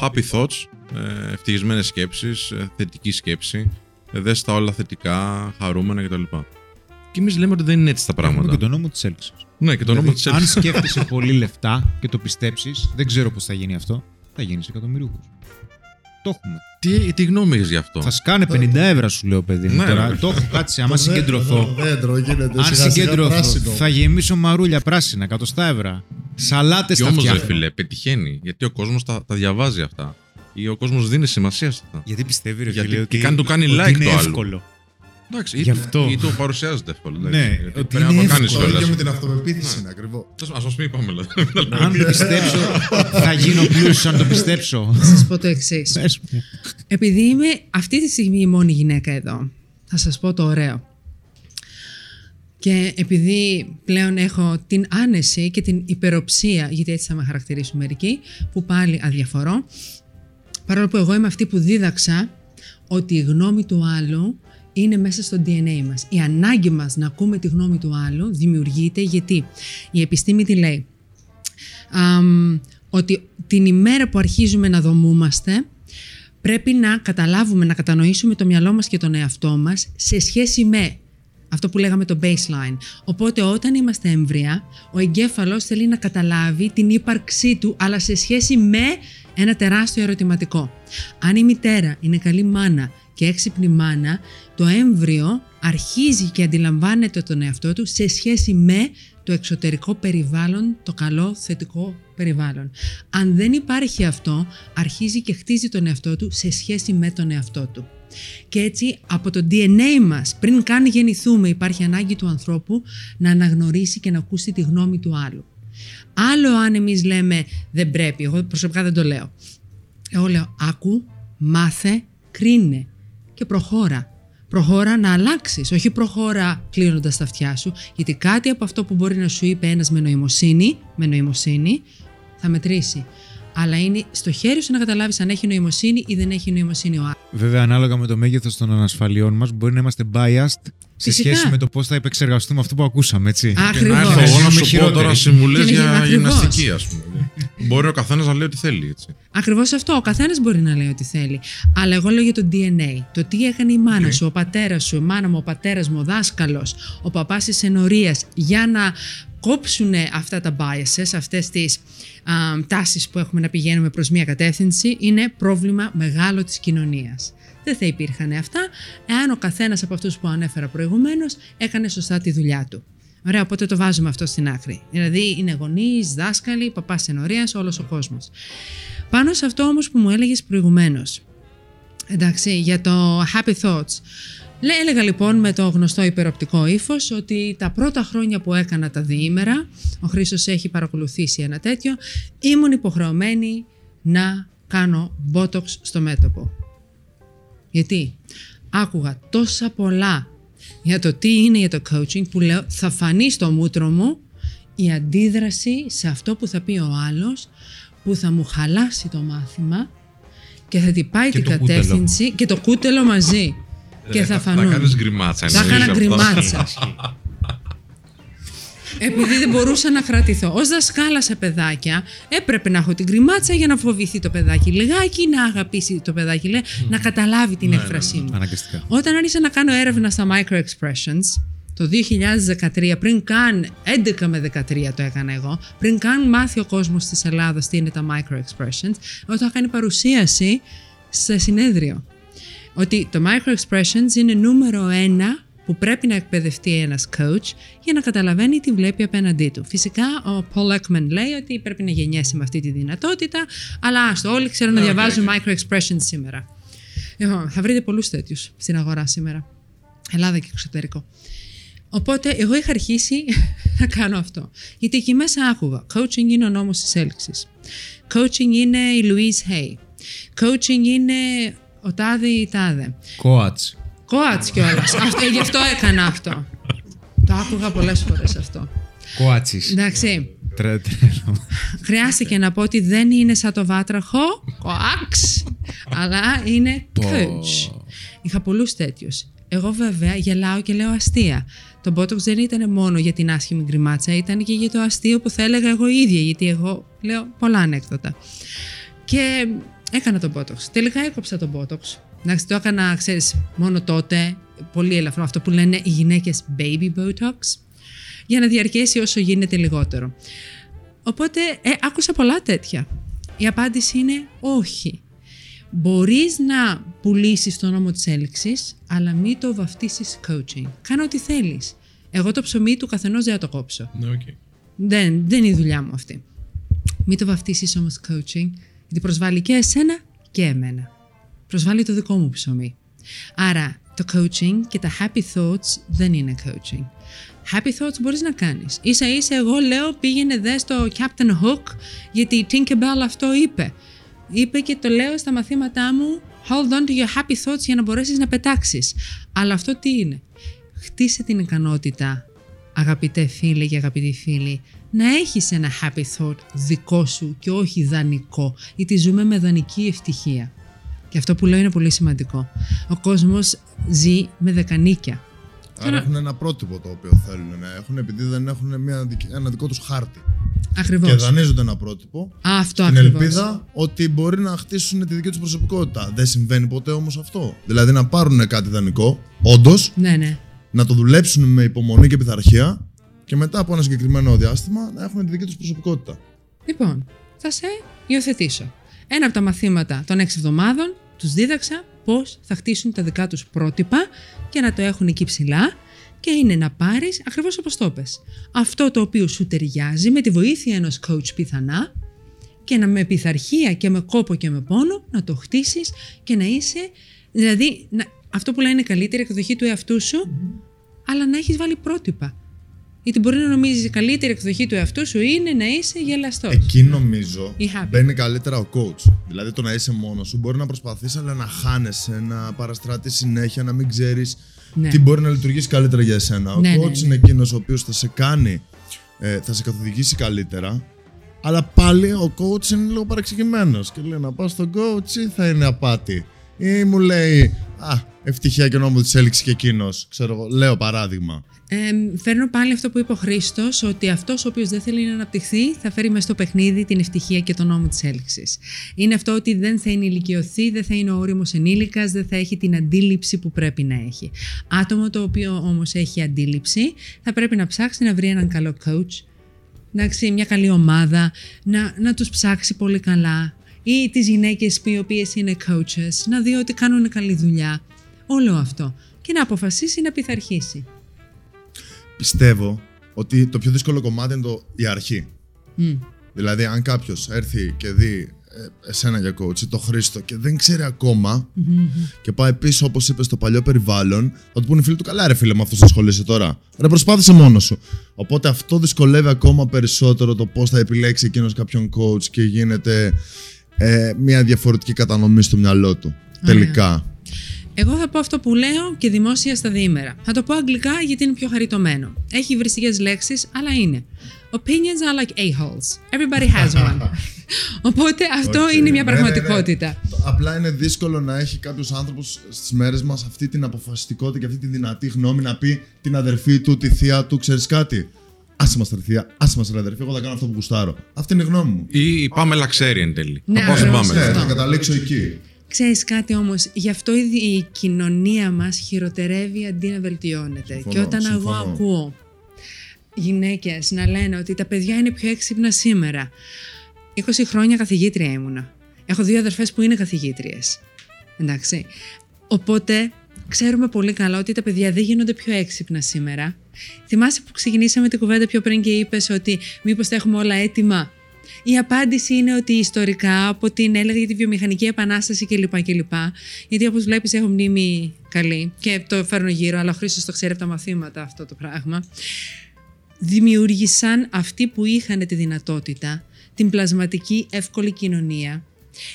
Happy thoughts, ε, ευτυχισμένες σκέψεις, θετική σκέψη, ε, δες τα όλα θετικά, χαρούμενα κτλ. Και εμείς λέμε ότι δεν είναι έτσι τα Έχουμε πράγματα. και τον νόμο της έλξης. Ναι, και το νόμο της αν σκέφτεσαι πολύ λεφτά και το πιστέψεις, δεν ξέρω πώς θα γίνει αυτό, θα γίνεις εκατομμυρίουχο. Το έχουμε. Τι, τι γνώμη έχεις γι' αυτό; Θα σκάνε 50 ευρώ, σου λέω, παιδί μου. Ναι, τώρα. ναι. Το έχω κάτσει. Άμα Το δέντρο, συγκεντρωθώ, το δέντρο γίνεται αν σιγά σιγά συγκεντρωθώ, πράσινο. θα γεμίσω μαρούλια πράσινα, εκατοστά ευρώ. Σαλάτες Και θα όμως, ρε φτιάχνω. φίλε, πετυχαίνει. Γιατί ο κόσμος τα, τα διαβάζει αυτά. Ή ο κόσμος δίνει σημασία σε αυτά. Γιατί πιστεύει, ρε Γιατί- φίλε, και ότι, κάνει- του κάνει ότι like είναι το άλλο. Εύκολο. Εντάξει, Γι' αυτό. Ή το παρουσιάζεται εύκολα. Ναι, εντάξει, γιατί ότι πρέπει να είναι το κάνει εύκολο. Το ίδιο με κιόλα. την αυτοπεποίθηση είναι ακριβώ. Α μας πει, πάμε. δηλαδή. Αν πιστέψω, θα γίνω πλούσιος αν το πιστέψω. Θα σας πω το εξής. Πες μου. Επειδή είμαι αυτή τη στιγμή η μόνη γυναίκα εδώ, θα σας πω το ωραίο. Και επειδή πλέον έχω την άνεση και την υπεροψία, γιατί έτσι θα με χαρακτηρίσουν μερικοί, που πάλι αδιαφορώ, παρόλο που εγώ είμαι αυτή που δίδαξα ότι η γνώμη του άλλου είναι μέσα στο DNA μας. Η ανάγκη μας να ακούμε τη γνώμη του άλλου δημιουργείται γιατί η επιστήμη τι λέει. Αμ, ότι την ημέρα που αρχίζουμε να δομούμαστε πρέπει να καταλάβουμε, να κατανοήσουμε το μυαλό μας και τον εαυτό μας σε σχέση με αυτό που λέγαμε το baseline. Οπότε όταν είμαστε έμβρια, ο εγκέφαλος θέλει να καταλάβει την ύπαρξή του, αλλά σε σχέση με ένα τεράστιο ερωτηματικό. Αν η μητέρα είναι καλή μάνα και έξυπνη μάνα, το έμβριο αρχίζει και αντιλαμβάνεται τον εαυτό του σε σχέση με το εξωτερικό περιβάλλον, το καλό θετικό περιβάλλον. Αν δεν υπάρχει αυτό, αρχίζει και χτίζει τον εαυτό του σε σχέση με τον εαυτό του. Και έτσι από το DNA μας, πριν καν γεννηθούμε, υπάρχει ανάγκη του ανθρώπου να αναγνωρίσει και να ακούσει τη γνώμη του άλλου. Άλλο αν εμείς λέμε δεν πρέπει, εγώ προσωπικά δεν το λέω. Εγώ λέω άκου, μάθε, κρίνε και προχώρα. Προχώρα να αλλάξεις, όχι προχώρα κλείνοντας τα αυτιά σου, γιατί κάτι από αυτό που μπορεί να σου είπε ένας με νοημοσύνη, με νοημοσύνη θα μετρήσει. Αλλά είναι στο χέρι σου να καταλάβεις αν έχει νοημοσύνη ή δεν έχει νοημοσύνη ο άλλος. Βέβαια, ανάλογα με το μέγεθος των ανασφαλιών μας, μπορεί να είμαστε biased σε Φυσικά. σχέση με το πώς θα επεξεργαστούμε αυτό που ακούσαμε, έτσι. Να Ακριβώς. έρθω εγώ να Είμαι σου πω χειρότερη. τώρα συμβουλές Και να για γίνει- ακριβώς. γυμναστική, ας πούμε. Μπορεί ο καθένας να λέει ό,τι θέλει. Έτσι. Ακριβώς αυτό. Ο καθένας μπορεί να λέει ό,τι θέλει. Αλλά εγώ λέω για το DNA. Το τι έκανε η μάνα σου, ο πατέρας σου, η μάνα μου, ο πατέρας μου, ο δάσκαλος, ο παπάς της ενορίας για να κόψουν αυτά τα biases, αυτές τις α, τάσεις που έχουμε να πηγαίνουμε προς μία κατεύθυνση, είναι πρόβλημα μεγάλο της κοινωνίας. Δεν θα υπήρχαν αυτά εάν ο καθένας από αυτούς που ανέφερα προηγουμένως έκανε σωστά τη δουλειά του. Ωραία, οπότε το βάζουμε αυτό στην άκρη. Δηλαδή είναι γονείς, δάσκαλοι, παπάς ενορίας, όλος ο κόσμος. Πάνω σε αυτό όμως που μου έλεγες προηγουμένως, εντάξει, για το happy thoughts. Λέ, έλεγα λοιπόν με το γνωστό υπεροπτικό ύφος ότι τα πρώτα χρόνια που έκανα τα διήμερα, ο Χρήστος έχει παρακολουθήσει ένα τέτοιο, ήμουν υποχρεωμένη να κάνω botox στο μέτωπο. Γιατί άκουγα τόσα πολλά για το τι είναι για το coaching που λέω θα φανεί στο μούτρο μου η αντίδραση σε αυτό που θα πει ο άλλος που θα μου χαλάσει το μάθημα και θα την πάει Και την το κούτελο. κατεύθυνση και το κούτελο μαζί. και θα Θα φανούν. κάνεις γκριμάτσα. Θα εννοείς έκανα αυτό. γκριμάτσα. Επειδή δεν μπορούσα να κρατηθώ. Ω δασκάλα σε παιδάκια, έπρεπε να έχω την γκριμάτσα για να φοβηθεί το παιδάκι λιγάκι, να αγαπήσει το παιδάκι, λέει, να καταλάβει την έκφρασή μου. Αναγκαστικά. Όταν άρχισα να κάνω έρευνα στα micro expressions, το 2013, πριν καν 11 με 13 το έκανα εγώ, πριν καν μάθει ο κόσμος της Ελλάδας τι είναι τα micro expressions, εγώ το είχα κάνει παρουσίαση σε συνέδριο. Ότι το micro expressions είναι νούμερο ένα που πρέπει να εκπαιδευτεί ένας coach για να καταλαβαίνει τι βλέπει απέναντί του. Φυσικά ο Paul Ekman λέει ότι πρέπει να γεννιέσαι με αυτή τη δυνατότητα, αλλά άστο, όλοι ξέρουν να διαβάζουν micro expressions σήμερα. Λοιπόν, θα βρείτε πολλούς τέτοιους στην αγορά σήμερα. Ελλάδα και εξωτερικό. Οπότε εγώ είχα αρχίσει να κάνω αυτό. Γιατί εκεί μέσα άκουγα. Coaching είναι ο νόμος της έλξης. Coaching είναι η Louise Hay. Coaching είναι ο τάδε ή η τάδε. Coach. Coach κιόλας. αυτό, γι' αυτό έκανα αυτό. Το άκουγα πολλές φορές αυτό. Coaches. Εντάξει. Τρε- τρελό. Χρειάστηκε να πω ότι δεν είναι σαν το βάτραχο, coax, αλλά είναι coach. Είχα πολλούς τέτοιους. Εγώ βέβαια γελάω και λέω αστεία. Το Botox δεν ήταν μόνο για την άσχημη γκριμάτσα, ήταν και για το αστείο που θα έλεγα εγώ ίδια, γιατί εγώ λέω πολλά ανέκδοτα. Και έκανα το Botox. Τελικά έκοψα το Botox. Εντάξει, το έκανα, ξέρεις, μόνο τότε, πολύ ελαφρό, αυτό που λένε οι γυναίκες baby Botox, για να διαρκέσει όσο γίνεται λιγότερο. Οπότε ε, άκουσα πολλά τέτοια. Η απάντηση είναι όχι. Μπορείς να πουλήσεις το νόμο της έλξης, αλλά μην το βαφτίσεις coaching. Κάνε ό,τι θέλεις. Εγώ το ψωμί του καθενός δεν θα το κόψω. Ναι, οκ. Δεν, δεν είναι η δουλειά μου αυτή. Μην το βαφτίσεις όμως coaching, γιατί προσβάλλει και εσένα και εμένα. Προσβάλλει το δικό μου ψωμί. Άρα το coaching και τα happy thoughts δεν είναι coaching. Happy thoughts μπορείς να κάνεις. Ίσα ίσα εγώ λέω πήγαινε δε στο Captain Hook γιατί η Tinkerbell αυτό είπε. Είπε και το λέω στα μαθήματά μου hold on to your happy thoughts για να μπορέσεις να πετάξεις. Αλλά αυτό τι είναι; Χτίσε την ικανότητα αγαπητέ φίλε και αγαπητοί φίλοι, να έχεις ένα happy thought δικό σου και όχι δανεικό, γιατί ζούμε με δανεική ευτυχία. Και αυτό που λέω είναι πολύ σημαντικό. Ο κόσμος ζει με δεκανίκια. Άρα έχουν ένα πρότυπο το οποίο θέλουν να έχουν επειδή δεν έχουν μια, δικ- ένα δικό τους χάρτη. Και Ακριβώς. δανείζονται ένα πρότυπο Αυτό στην ακριβώς. ελπίδα ότι μπορεί να χτίσουν τη δική τους προσωπικότητα. Δεν συμβαίνει ποτέ όμως αυτό. Δηλαδή να πάρουν κάτι δανεικό, όντως, Ναι, ναι. να το δουλέψουν με υπομονή και πειθαρχία και μετά από ένα συγκεκριμένο διάστημα να έχουν τη δική τους προσωπικότητα. Λοιπόν, θα σε υιοθετήσω. Ένα από τα μαθήματα των 6 εβδομάδων τους δίδαξα πώς θα χτίσουν τα δικά τους πρότυπα και να το έχουν εκεί ψηλά και είναι να πάρεις ακριβώς όπως το πες. Αυτό το οποίο σου ταιριάζει με τη βοήθεια ενός coach πιθανά και να με πειθαρχία και με κόπο και με πόνο να το χτίσεις και να είσαι, δηλαδή να, αυτό που λένε είναι καλύτερη εκδοχή του εαυτού σου, αλλά να έχεις βάλει πρότυπα. Γιατί μπορεί να νομίζεις η καλύτερη εκδοχή του εαυτού σου είναι να είσαι γελαστός. Εκεί νομίζω Ή happy. μπαίνει καλύτερα ο coach. Δηλαδή το να είσαι μόνος σου μπορεί να προσπαθείς, αλλά να χάνεσαι, να παραστράτει συνέχεια, να μην ξέρεις Ναι. τι μπορεί να λειτουργήσει καλύτερα για εσένα. Ο Ναι, ναι, coach ναι. είναι εκείνος ο οποίος θα σε κάνει, ε, θα σε καθοδηγήσει καλύτερα. Αλλά πάλι ο coach είναι λίγο παρεξηγημένος και λέει να πάω στον coach ή θα είναι απάτη; Ή μου λέει, Α, ευτυχία και νόμο της έλξη και εκείνος. Ξέρω εγώ, λέω παράδειγμα. Ε, φέρνω πάλι αυτό που είπε ο Χρήστος, ότι αυτός ο οποίος δεν θέλει να αναπτυχθεί θα φέρει μέσα στο παιχνίδι την ευτυχία και τον νόμο της έλξη. Είναι αυτό ότι δεν θα ενηλικιωθεί, δεν θα είναι ο όριμος ενήλικας, δεν θα έχει την αντίληψη που πρέπει να έχει. Άτομο το οποίο όμως έχει αντίληψη θα πρέπει να ψάξει να βρει έναν καλό coach, εντάξει, μια καλή ομάδα, να, να τους ψάξει πολύ καλά ή τις γυναίκες οι οποίες είναι coaches, να δει ότι κάνουν καλή δουλειά. Όλο αυτό. Και να αποφασίσει να πειθαρχήσει. Πιστεύω ότι το πιο δύσκολο κομμάτι είναι το, η αρχή. Μμ. Δηλαδή, αν κάποιος έρθει και δει ε, εσένα για coach ή το Χρήστο και δεν ξέρει ακόμα και πάει πίσω, όπως είπες, στο παλιό περιβάλλον, θα του πούνε οι φίλοι του: Καλά, ρε φίλε, με αυτό θα ασχολείσαι τώρα. Ρε, προσπάθησε μόνο σου. Οπότε αυτό δυσκολεύει ακόμα περισσότερο το πώς θα επιλέξει εκείνος κάποιον coach και γίνεται ε, μια διαφορετική κατανομή στο μυαλό του. Τελικά. Εγώ θα πω αυτό που λέω και δημόσια στα διήμερα. Θα το πω αγγλικά γιατί είναι πιο χαριτωμένο. Έχει βριστικές λέξεις, αλλά είναι. opinions are like a-holes. Everybody has one. Οπότε αυτό Okay. είναι μια Ναι, ναι, ναι. πραγματικότητα. Απλά είναι δύσκολο να έχει κάποιος άνθρωπος στις μέρες μας αυτή την αποφασιστικότητα και αυτή τη δυνατή γνώμη να πει την αδερφή του, τη θεία του, ξέρεις κάτι; Άσε μας τη θεία, άσε μας την αδερφή, εγώ θα κάνω αυτό που γουστάρω. Αυτή είναι η γνώμη μου. Ή η Πάμελα ξέρει εν τέλει. Ναι, Θα πάω στην ακριβώς Πάμελα. Ναι, αυτό. θα καταλήξω εκεί. Ξέρεις κάτι όμως, γι' αυτό η, η κοινωνία μας χειροτερεύει αντί να βελτιώνεται. Συμφωνώ, και όταν εγώ συμφωνώ. ακούω γυναίκες να λένε ότι τα παιδιά είναι πιο έξυπνα σήμερα. 20 χρόνια καθηγήτρια ήμουνα. Έχω δύο αδερφές που είναι καθηγήτριες. Εντάξει. Οπότε ξέρουμε πολύ καλά ότι τα παιδιά δεν γίνονται πιο έξυπνα σήμερα. Θυμάσαι που ξεκινήσαμε την κουβέντα πιο πριν και είπες ότι μήπως τα έχουμε όλα έτοιμα; Η απάντηση είναι ότι ιστορικά από την έλεγα για τη βιομηχανική επανάσταση κλπ. κλπ. Γιατί όπως βλέπεις έχω μνήμη καλή και το φέρνω γύρω, αλλά ο Χρήστος το ξέρει από τα μαθήματα αυτό το πράγμα. Δημιούργησαν αυτοί που είχαν τη δυνατότητα, την πλασματική εύκολη κοινωνία,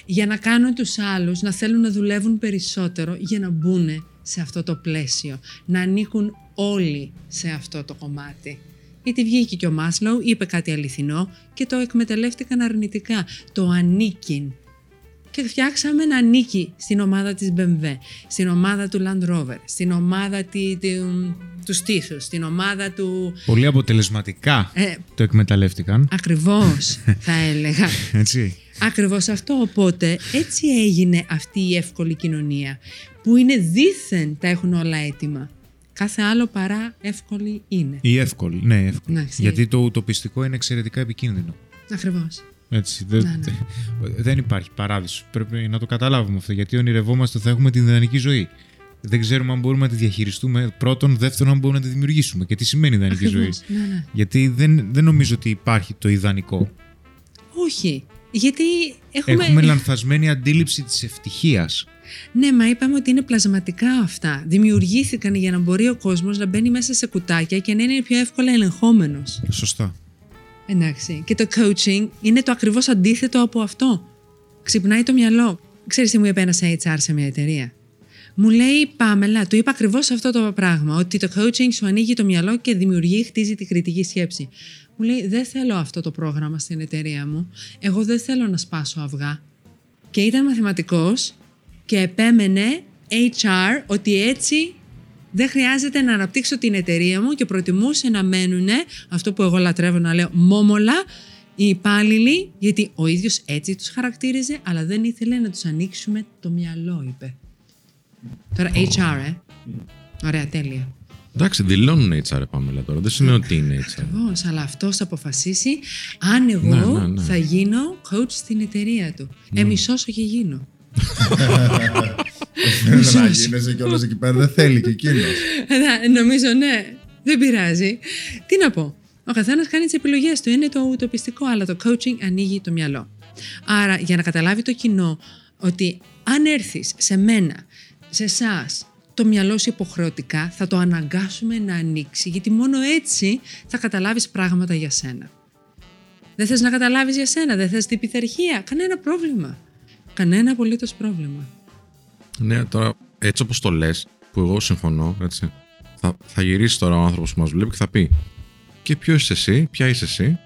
για να κάνουν τους άλλους να θέλουν να δουλεύουν περισσότερο για να μπουν σε αυτό το πλαίσιο, να ανήκουν όλοι σε αυτό το κομμάτι. Γιατί βγήκε και ο Μάσλοου, είπε κάτι αληθινό και το εκμεταλλεύτηκαν αρνητικά. Το ανήκειν. Και φτιάξαμε ένα νίκη στην ομάδα της BMW, στην ομάδα του Land Rover, στην ομάδα τη, τη- του στήθους, στην ομάδα του... Πολύ αποτελεσματικά Ε, το εκμεταλλεύτηκαν. ακριβώς θα έλεγα. Έτσι. Ακριβώς αυτό. Οπότε έτσι έγινε αυτή η εύκολη κοινωνία που είναι δήθεν τα έχουν όλα έτοιμα. Κάθε άλλο παρά εύκολη είναι. Ή εύκολη. Ναι, εύκολη. Εντάξει. Γιατί το ουτοπιστικό είναι εξαιρετικά επικίνδυνο. Ακριβώς. Έτσι, δεν, Ναι, ναι. δεν υπάρχει παράδεισο. Πρέπει να το καταλάβουμε αυτό. Γιατί ονειρευόμαστε ότι θα έχουμε την ιδανική ζωή. Δεν ξέρουμε αν μπορούμε να τη διαχειριστούμε. Πρώτον, δεύτερον, αν μπορούμε να τη δημιουργήσουμε. Και τι σημαίνει ιδανική ζωή. Ακριβώς. Ναι, ναι. Γιατί δεν, δεν νομίζω ότι υπάρχει το ιδανικό. Όχι. Γιατί έχουμε... Έχουμε λανθασμένη αντίληψη της ευτυχίας. Ναι, μα είπαμε ότι είναι πλασματικά αυτά. Δημιουργήθηκαν για να μπορεί ο κόσμος να μπαίνει μέσα σε κουτάκια και να είναι πιο εύκολα ελεγχόμενος. Σωστά. Εντάξει. Και το coaching είναι το ακριβώς αντίθετο από αυτό. Ξυπνάει το μυαλό. Ξέρεις τι μου είπε ένας HR σε μια εταιρεία; Μου λέει Πάμελα, του είπα ακριβώς αυτό το πράγμα, ότι το coaching σου ανοίγει το μυαλό και δημιουργεί, χτίζει τη κριτική σκέψη. Μου λέει δεν θέλω αυτό το πρόγραμμα στην εταιρεία μου, εγώ δεν θέλω να σπάσω αυγά. Και ήταν μαθηματικός και επέμενε HR ότι έτσι δεν χρειάζεται να αναπτύξω την εταιρεία μου και προτιμούσε να μένουν αυτό που εγώ λατρεύω να λέω μόμολα οι υπάλληλοι, γιατί ο ίδιος έτσι τους χαρακτήριζε, αλλά δεν ήθελε να τους ανοίξουμε το μυαλό, είπε. Τώρα HR, ε. Ωραία, τέλεια. Εντάξει, δηλώνουν HR, Πάμελα τώρα. Δεν σημαίνει ότι είναι HR. Ακριβώς, αλλά αυτός θα αποφασίσει αν εγώ Ναι, ναι, ναι. θα γίνω coach στην εταιρεία του. Ε, μισός και γίνω. Δεν να γίνεσαι κιόλας εκεί πέρα, δεν θέλει και εκείνος. Ε, Νομίζω ναι, δεν πειράζει. Τι να πω. Ο καθένας κάνει τις επιλογές του. Είναι το ουτοπιστικό, αλλά το coaching ανοίγει το μυαλό. Άρα, για να καταλάβει το κοινό ότι αν έρθεις σε μένα, σε εσάς, το μυαλό σου υποχρεωτικά, θα το αναγκάσουμε να ανοίξει, γιατί μόνο έτσι θα καταλάβεις πράγματα για σένα. Δεν θες να καταλάβεις για σένα, δεν θες την πειθαρχία, κανένα πρόβλημα. Κανένα απολύτως πρόβλημα. Ναι, τώρα έτσι όπως το λες, που εγώ συμφωνώ, έτσι. Θα, θα γυρίσει τώρα ο άνθρωπος που μας βλέπει και θα πει: Και ποιος είσαι εσύ, ποια είσαι εσύ,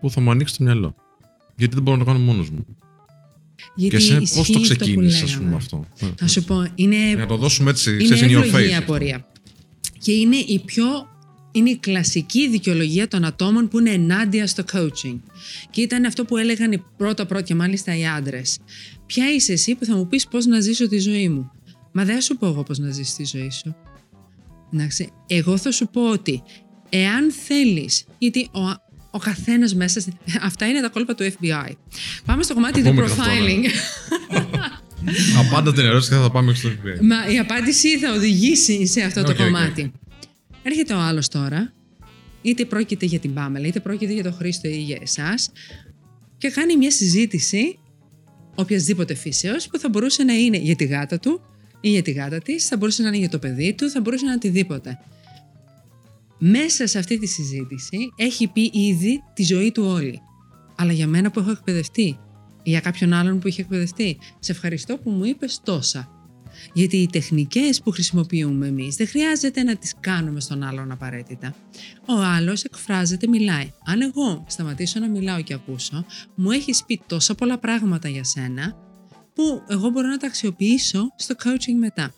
που θα μου ανοίξει το μυαλό. Γιατί δεν μπορώ να το κάνω μόνος μου. Γιατί και σε ισχύει πώς το αυτό που ξεκίνησες, ας λέγαμε. πούμε αυτό. Θα σου πω, είναι Να το δώσουμε έτσι, Είναι ξέρεις, in your εύλογη η face. απορία. Και είναι η πιο. Είναι η κλασική δικαιολογία των ατόμων που είναι ενάντια στο coaching. Και ήταν αυτό που έλεγαν οι πρώτα πρώτα και μάλιστα οι άντρες. Ποια είσαι εσύ που θα μου πεις πώς να ζήσω τη ζωή μου; Μα δεν θα σου πω εγώ πώς να ζήσει τη ζωή σου. Εντάξει, εγώ θα σου πω ότι εάν θέλεις, γιατί ο, ο καθένας μέσα. στη- Αυτά είναι τα κόλπα του FBI. Πάμε στο κομμάτι του πούμε και αυτό, ναι. profiling. Απάντα την ερώτηση και θα πάμε στο FBI. Μα η απάντηση θα οδηγήσει σε αυτό το Οκ, οκ. κομμάτι. Έρχεται ο άλλος τώρα, είτε πρόκειται για την Πάμελα, είτε πρόκειται για τον Χρήστο ή για εσάς, και κάνει μια συζήτηση οποιασδήποτε φύσεως που θα μπορούσε να είναι για τη γάτα του ή για τη γάτα της, θα μπορούσε να είναι για το παιδί του, θα μπορούσε να είναι οτιδήποτε. Μέσα σε αυτή τη συζήτηση έχει πει ήδη τη ζωή του όλη. Αλλά για μένα που έχω εκπαιδευτεί ή για κάποιον άλλον που είχε εκπαιδευτεί, σε ευχαριστώ που μου είπες τόσα. Γιατί οι τεχνικές που χρησιμοποιούμε εμείς δεν χρειάζεται να τις κάνουμε στον άλλον απαραίτητα. Ο άλλος εκφράζεται, μιλάει. Αν εγώ σταματήσω να μιλάω και ακούσω, μου έχεις πει τόσα πολλά πράγματα για σένα που εγώ μπορώ να τα αξιοποιήσω στο coaching μετά.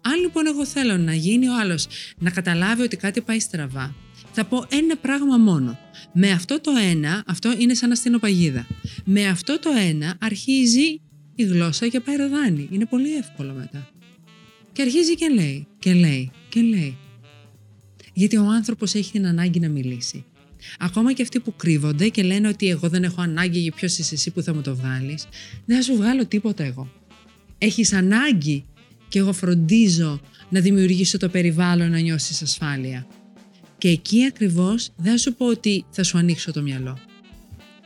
Αν λοιπόν εγώ θέλω να γίνει ο άλλος να καταλάβει ότι κάτι πάει στραβά, θα πω ένα πράγμα μόνο. Με αυτό το ένα, αυτό είναι σαν αστυνοπαγίδα. Με αυτό το ένα αρχίζει η γλώσσα και πάει ροδάνει. Είναι πολύ εύκολο μετά. Και αρχίζει και λέει, και λέει, και λέει. Γιατί ο άνθρωπος έχει την ανάγκη να μιλήσει. Ακόμα και αυτοί που κρύβονται και λένε ότι εγώ δεν έχω ανάγκη για ποιος είσαι εσύ που θα μου το βγάλεις, δεν θα σου βγάλω τίποτα εγώ. Έχεις ανάγκη και εγώ φροντίζω να δημιουργήσω το περιβάλλον να νιώσεις ασφάλεια. Και εκεί ακριβώς δεν θα σου πω ότι θα σου ανοίξω το μυαλό.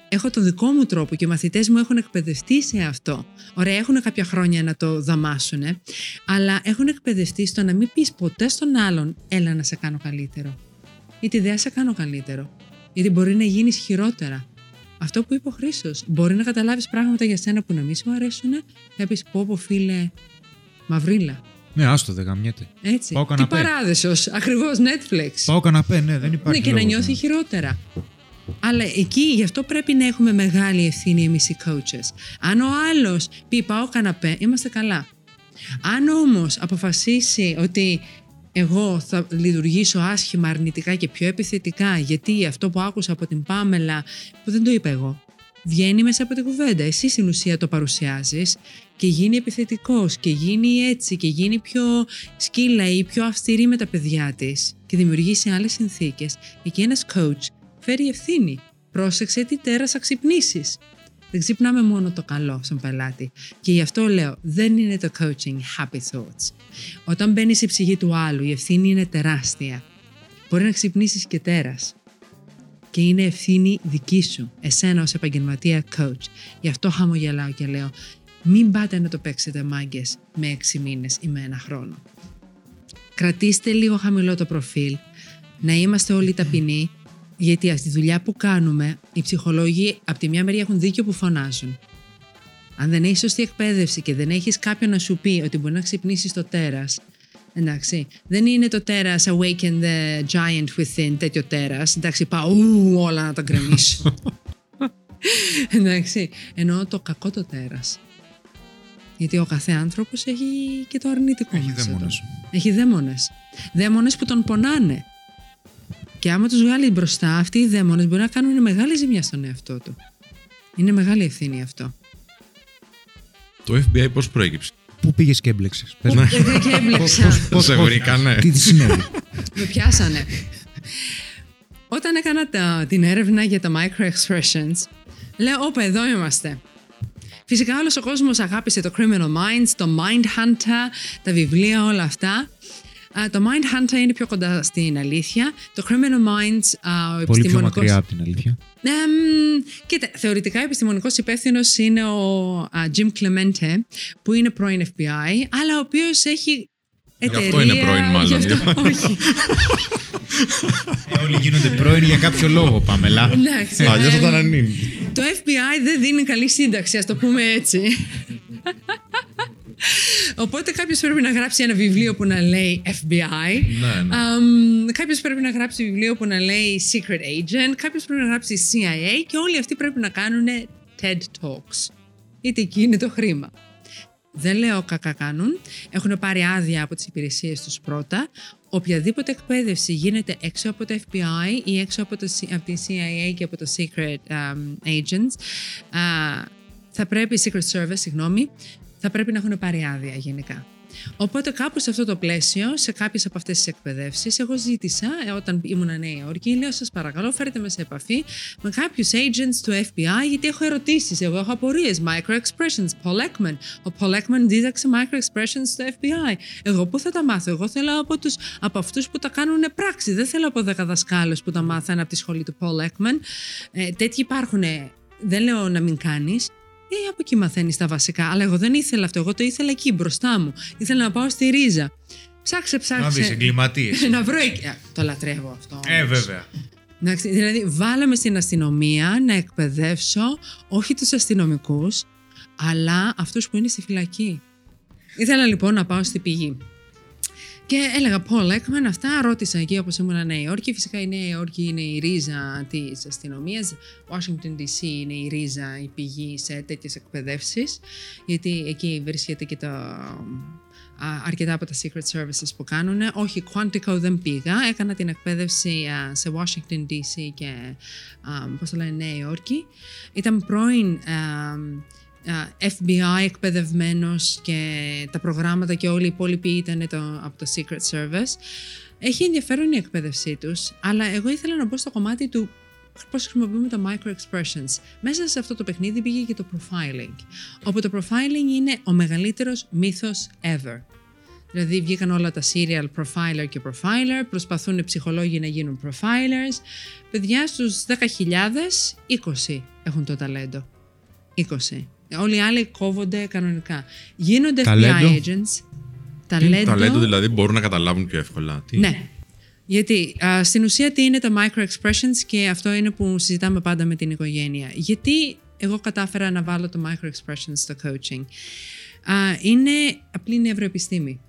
Έχω το δικό μου τρόπο και οι μαθητές μου έχουν εκπαιδευτεί σε αυτό. Ωραία, έχουν κάποια χρόνια να το δαμάσουν, αλλά έχουν εκπαιδευτεί στο να μην πεις ποτέ στον άλλον «έλα να σε κάνω καλύτερο». Γιατί δεν σε κάνω καλύτερο. Γιατί μπορεί να γίνεις χειρότερα. Αυτό που είπε ο Χρήσο. Μπορεί να καταλάβεις πράγματα για σένα που να μην σου αρέσουν και πεις πω, πω φίλε, μαυρίλα. Ναι, άστο, δεν γαμιέται. Έτσι. Πάω Τι καναπέ. παράδεσο, ακριβώς Netflix. Πάω καναπέ, ναι, δεν υπάρχει. Ναι, και να λόγος, νιώθει ναι. χειρότερα. Αλλά εκεί γι' αυτό πρέπει να έχουμε μεγάλη ευθύνη εμείς οι coaches. Αν ο άλλος πει πάω καναπέ, είμαστε καλά. Αν όμως αποφασίσει ότι εγώ θα λειτουργήσω άσχημα, αρνητικά και πιο επιθετικά, γιατί αυτό που άκουσα από την Πάμελα, που δεν το είπα εγώ, βγαίνει μέσα από την κουβέντα. Εσύ στην ουσία το παρουσιάζεις και γίνει επιθετικός και γίνει έτσι και γίνει πιο σκύλα ή πιο αυστηρή με τα παιδιά της και δημιουργήσει άλλες συνθήκες. Εκεί ένας coach φέρει ευθύνη. Πρόσεξε τι τέρας θα ξυπνήσεις. Δεν ξυπνάμε μόνο το καλό στον πελάτη. Και γι' αυτό λέω, δεν είναι το coaching happy thoughts. Όταν μπαίνει στη ψυχή του άλλου, η ευθύνη είναι τεράστια. Μπορεί να ξυπνήσεις και τέρας. Και είναι ευθύνη δική σου, εσένα ως επαγγελματία coach. Γι' αυτό χαμογελάω και λέω, μην πάτε να το παίξετε μάγκες με έξι μήνες ή με ένα χρόνο. Κρατήστε λίγο χαμηλό το προφίλ, να είμαστε όλοι ταπεινοί, γιατί αυτή τη δουλειά που κάνουμε, οι ψυχολόγοι από τη μια μεριά έχουν δίκιο που φωνάζουν. Αν δεν έχεις σωστή εκπαίδευση και δεν έχεις κάποιον να σου πει ότι μπορεί να ξυπνήσεις το τέρας, εντάξει, δεν είναι το τέρας awaken the giant within, τέτοιο τέρας. Εντάξει, πάω ου, όλα να τα γκρεμίσω. εντάξει, εννοώ το κακό το τέρας. Γιατί ο κάθε άνθρωπος έχει και το αρνητικό Έχει μέσα του. δαίμονες. Έχει δαίμονες. Δαίμονες που τον πονάνε. Και άμα τους βγάλει μπροστά, αυτοί οι δαίμονες μπορεί να κάνουν μεγάλη ζημιά στον εαυτό του. Είναι μεγάλη ευθύνη αυτό. Το FBI πώς προέκυψε; Πού πήγες και έμπλεξες; Ε, και έμπλεξα. Πώς σε βρήκανε; Τι τι συνέβη; Με πιάσανε. Όταν έκανα τα- την έρευνα για τα micro-expressions, λέω, όπα, εδώ είμαστε. Φυσικά όλος ο κόσμος αγάπησε το Criminal Minds, το Mind Hunter, τα βιβλία, όλα αυτά. Α, το Mind Hunter είναι πιο κοντά στην αλήθεια. Το Criminal Minds, α, ο Πολύ πιο επιστημονικός... μακριά από την αλήθεια. Εμ, κοίτα, θεωρητικά επιστημονικός υπεύθυνος είναι ο α, Jim Clemente, που είναι πρώην FBI, αλλά ο οποίος έχει εταιρεία. αυτό είναι πρώην, μάλλον. Γι' αυτό- όχι. Ε, όλοι γίνονται πρώην για κάποιο λόγο, Παμελά. Εντάξει, Αλλιώ θα εμ, ήταν ανήνυ. Το FBI δεν δίνει καλή σύνταξη, ας το πούμε έτσι. Οπότε κάποιος πρέπει να γράψει ένα βιβλίο που να λέει FBI. Ναι, ναι. Κάποιος πρέπει να γράψει βιβλίο που να λέει Secret Agent. Κάποιος πρέπει να γράψει CIA. Και όλοι αυτοί πρέπει να κάνουν TED Talks. Γιατί εκεί είναι το χρήμα. Δεν λέω κακά κάνουν. Έχουν πάρει άδεια από τις υπηρεσίες τους πρώτα. Οποιαδήποτε εκπαίδευση γίνεται έξω από το FBI ή έξω από, το, C- από τη CIA και από το Secret um, Agents, α, θα πρέπει, Secret Service, συγγνώμη, θα πρέπει να έχουν πάρει άδεια γενικά. Οπότε κάπου σε αυτό το πλαίσιο, σε κάποιες από αυτές τις εκπαιδεύσεις, εγώ ζήτησα, ε, όταν ήμουν Νέα Υόρκη, λέω σας παρακαλώ φέρετε με σε επαφή με κάποιους agents του FBI, γιατί έχω ερωτήσεις, εγώ έχω απορίες, micro-expressions, Paul Ekman. Ο Paul Ekman δίδαξε micro-expressions στο FBI. Εγώ πού θα τα μάθω, εγώ θέλω από, τους, από αυτούς που τα κάνουν πράξη, δεν θέλω από δέκα δασκάλους που τα μάθανε από τη σχολή του Paul Ekman. Ε, τέτοιοι υπάρχουν, δεν λέω να μην κάνεις, ε, από εκεί μαθαίνεις τα βασικά. Αλλά εγώ δεν ήθελα αυτό. Εγώ το ήθελα εκεί μπροστά μου. Ήθελα να πάω στη ρίζα. Ψάξε, Να ψάξε. δει εγκληματίες. να βρω εκεί. Α, Το λατρεύω αυτό. Ε, όμως. βέβαια. Εντάξει, δηλαδή, βάλαμε στην αστυνομία να εκπαιδεύσω όχι τους αστυνομικούς, αλλά αυτούς που είναι στη φυλακή. Ήθελα λοιπόν να πάω στη πηγή. Και έλεγα Paul Ekman, αυτά ρώτησα εκεί όπως ήμουν Νέα Υόρκη. Φυσικά η Νέα Υόρκη είναι η ρίζα της αστυνομίας. Washington DC είναι η ρίζα, η πηγή σε τέτοιες εκπαιδεύσεις. Γιατί εκεί βρίσκεται και το αρκετά από τα Secret Services που κάνουν. Όχι, Quantico δεν πήγα. Έκανα την εκπαίδευση σε Washington DC και πώς το λένε Νέα Υόρκη. Ήταν πρώην FBI εκπαιδευμένος και τα προγράμματα και όλοι οι υπόλοιποι ήταν το, από το Secret Service. Έχει ενδιαφέρον η εκπαίδευσή τους, αλλά εγώ ήθελα να μπω στο κομμάτι του πώς χρησιμοποιούμε τα micro-expressions. Μέσα σε αυτό το παιχνίδι πήγε και το profiling, όπου το profiling είναι ο μεγαλύτερος μύθος ever. Δηλαδή βγήκαν όλα τα serial profiler και profiler, προσπαθούν οι ψυχολόγοι να γίνουν profilers. Παιδιά στους 10.000, 20 έχουν το ταλέντο. 20. Όλοι οι άλλοι κόβονται κανονικά. Γίνονται Ταλέντο. FBI agents. Ταλέντο. Ταλέντο δηλαδή μπορούν να καταλάβουν πιο εύκολα. Τι... Ναι. Γιατί α, στην ουσία τι είναι τα micro-expressions και αυτό είναι που συζητάμε πάντα με την οικογένεια. Γιατί εγώ κατάφερα να βάλω το micro-expressions στο coaching. Α, είναι απλή νευροεπιστήμη.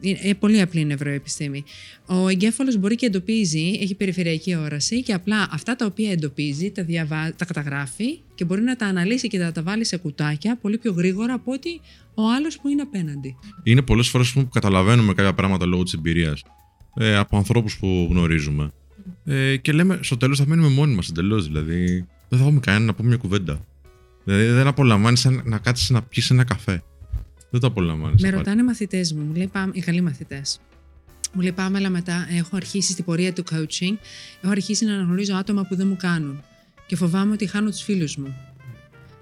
Είναι πολύ απλή νευροεπιστήμη. Ο εγκέφαλος μπορεί και εντοπίζει, έχει περιφερειακή όραση και απλά αυτά τα οποία εντοπίζει τα, διαβα... τα καταγράφει και μπορεί να τα αναλύσει και να τα βάλει σε κουτάκια πολύ πιο γρήγορα από ότι ο άλλος που είναι απέναντι. Είναι πολλές φορές που καταλαβαίνουμε κάποια πράγματα λόγω της εμπειρίας ε, από ανθρώπους που γνωρίζουμε. Ε, και λέμε στο τέλος θα μείνουμε μόνοι μας εντελώς. Δηλαδή δεν θα έχουμε κανένα να πούμε μια κουβέντα. Δηλαδή δεν απολαμβάνεις να κάτσεις να πιεις ένα καφέ. Δεν το απολαμβάνεις. Με ρωτάνε μαθητές μου, μου λέει πάμε, οι καλοί μαθητές. Μου λέει πάμε, αλλά μετά έχω αρχίσει στην πορεία του coaching, έχω αρχίσει να αναγνωρίζω άτομα που δεν μου κάνουν. Και φοβάμαι ότι χάνω τους φίλους μου.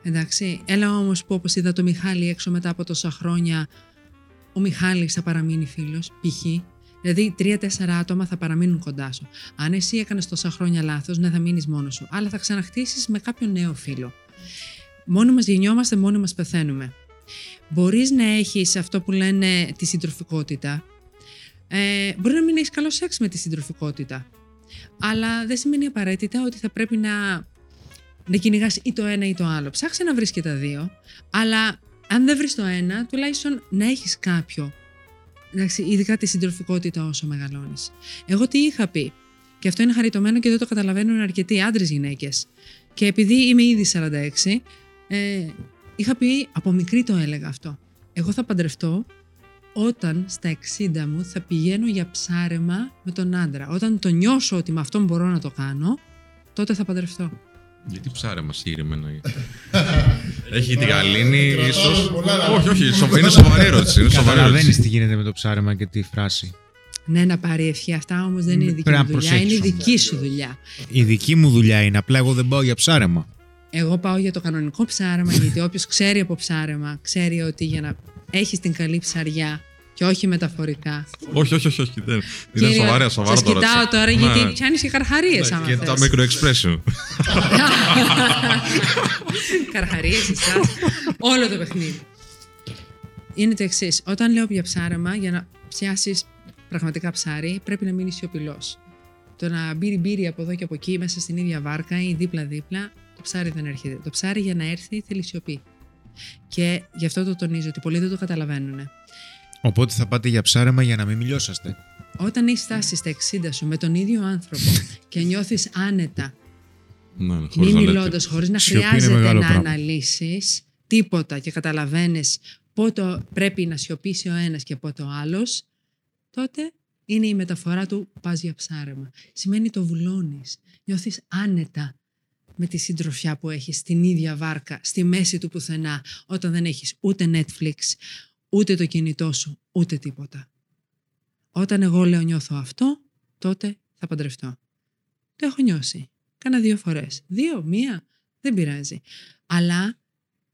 Εντάξει. Έλα όμως που όπως είδα το Μιχάλη έξω μετά από τόσα χρόνια, ο Μιχάλης θα παραμείνει φίλος, π.χ. Δηλαδή, τρία-τέσσερα άτομα θα παραμείνουν κοντά σου. Αν εσύ έκανες τόσα χρόνια λάθος, ναι, θα μείνεις μόνος σου. Αλλά θα ξαναχτίσεις με κάποιον νέο φίλο. Μόνοι μας γεννιόμαστε, μόνοι μας πεθαίνουμε. Μπορείς να έχεις αυτό που λένε τη συντροφικότητα. Ε, μπορεί να μην έχεις καλό σεξ με τη συντροφικότητα. Αλλά δεν σημαίνει απαραίτητα ότι θα πρέπει να, να κυνηγάς ή το ένα ή το άλλο. Ψάξε να βρεις και τα δύο. Αλλά αν δεν βρεις το ένα, τουλάχιστον να έχεις κάποιο. Εντάξει, ειδικά τη συντροφικότητα όσο μεγαλώνεις. Εγώ τι είχα πει. Και αυτό είναι χαριτωμένο και δεν το καταλαβαίνουν αρκετοί άντρες γυναίκες. Και επειδή είμαι ήδη 46, ε, Είχα πει, από μικρή το έλεγα αυτό. Εγώ θα παντρευτώ όταν στα 60 μου θα πηγαίνω για ψάρεμα με τον άντρα. Όταν το νιώσω ότι με αυτόν μπορώ να το κάνω, τότε θα παντρευτώ. Γιατί ψάρεμα συγκεκριμένα. Έχει τη γαλήνη, ίσως; Όχι, όχι, είναι σοβαρή ερώτηση. Καταλαβαίνεις τι γίνεται με το ψάρεμα και τη φράση. Ναι, να πάρει ευχή. Αυτά όμως δεν είναι δική μου δουλειά. Είναι η δική σου δουλειά. Η δική μου δουλειά είναι. Απλά εγώ δεν πάω για ψάρεμα. Εγώ πάω για το κανονικό ψάρεμα, γιατί όποιος ξέρει από ψάρεμα, ξέρει ότι για να έχεις την καλή ψαριά και όχι μεταφορικά. Όχι, όχι, όχι. όχι δεν. Είναι σοβαρά, σοβαρά τώρα. κοιτάω τώρα, γιατί ναι. πιάνεις και καρχαρίες ναι, άμα Και τα micro expression. καρχαρίες, εσάς. Όλο το παιχνίδι. Είναι το εξής. Όταν λέω για ψάρεμα, για να πιάσεις πραγματικά ψάρι, πρέπει να μείνεις σιωπηλός. Το να μπήρει μπύρι από εδώ και από εκεί, μέσα στην ίδια βάρκα ή δίπλα-δίπλα, το ψάρι δεν έρχεται. Το ψάρι για να έρθει θέλει σιωπή. Και γι' αυτό το τονίζω ότι πολλοί δεν το καταλαβαίνουν. Οπότε θα πάτε για ψάρεμα για να μην μιλιώσαστε. Όταν έχει φτάσει στα 60 σου με τον ίδιο άνθρωπο και νιώθεις άνετα, ναι, μη μιλώντας, χωρίς να χρειάζεται να αναλύσεις τίποτα και καταλαβαίνεις πότε πρέπει να σιωπήσει ο ένας και πότε ο άλλος, τότε είναι η μεταφορά του πας για ψάρεμα. Σημαίνει το βουλώνεις. Νιώθεις άνετα με τη συντροφιά που έχεις στην ίδια βάρκα, στη μέση του πουθενά, όταν δεν έχεις ούτε Netflix, ούτε το κινητό σου, ούτε τίποτα. Όταν εγώ λέω νιώθω αυτό, τότε θα παντρευτώ. Το έχω νιώσει. Κάνα δύο φορές. Δύο, μία, δεν πειράζει. Αλλά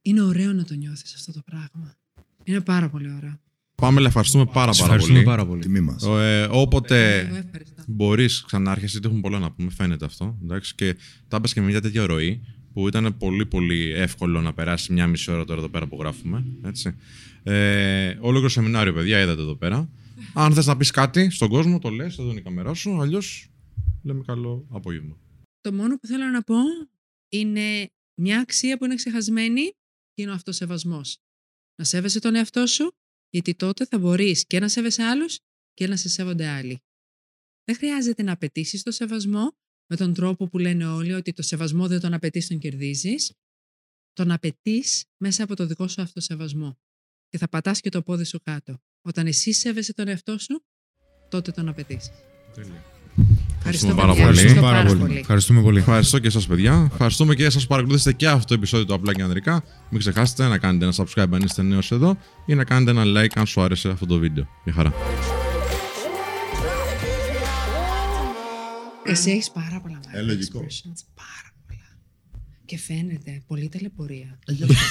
είναι ωραίο να το νιώθεις αυτό το πράγμα. Είναι πάρα πολύ ωραίο. Πάμε, ευχαριστούμε πάρα, πάρα πολύ. πάρα πολύ. Τιμή μας. Ε, όποτε μπορείς ξανάρχεσαι, γιατί έχουμε πολλά να πούμε, φαίνεται αυτό. Εντάξει, και τα έπαιξε και με μια τέτοια ροή που ήταν πολύ πολύ εύκολο να περάσει μια μισή ώρα τώρα εδώ πέρα που γράφουμε. Έτσι. Ε, όλο σεμινάριο, παιδιά, είδατε εδώ πέρα. Αν θες να πεις κάτι στον κόσμο, το λες, εδώ είναι η καμερά σου. Αλλιώς λέμε καλό απόγευμα. Το μόνο που θέλω να πω είναι μια αξία που είναι ξεχασμένη και είναι ο αυτοσεβασμός. Να σέβεσαι τον εαυτό σου Γιατί τότε θα μπορείς και να σέβεσαι άλλους και να σε σέβονται άλλοι. Δεν χρειάζεται να απαιτήσεις το σεβασμό με τον τρόπο που λένε όλοι ότι το σεβασμό δεν τον απαιτείς, τον κερδίζεις. Τον απαιτείς μέσα από το δικό σου αυτοσεβασμό. Και θα πατάς και το πόδι σου κάτω. Όταν εσύ σέβεσαι τον εαυτό σου, τότε τον απαιτείς. Ευχαριστώ πάρα παιδιά. πολύ. Ευχαριστώ πάρα πολύ. πολύ. Ευχαριστούμε πολύ. Ευχαριστώ και εσά, παιδιά. Ευχαριστούμε και εσάς που παρακολουθήσατε και αυτό το επεισόδιο του Απλά και Ανδρικά. Μην ξεχάσετε να κάνετε ένα subscribe αν είστε νέος εδώ ή να κάνετε ένα like αν σου άρεσε αυτό το βίντεο. Γεια χαρά. Εσύ έχεις πάρα πολλά Ε, λογικό. expressions. Πάρα πολλά. Και φαίνεται πολύ ταλαιπωρία. Ε, γι' αυτό.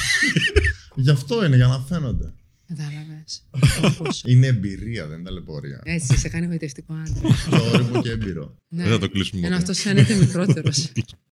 Γι' αυτό είναι, για να φαίνονται. Κατάλαβες. Είναι εμπειρία, δεν είναι ταλαιπωρία. Έτσι, σε κάνει γοητευτικό άντρα. Και όριμο και έμπειρο. Ναι. Δεν θα το κλείσουμε Ενώ ποτέ. αυτός φαίνεται μικρότερος.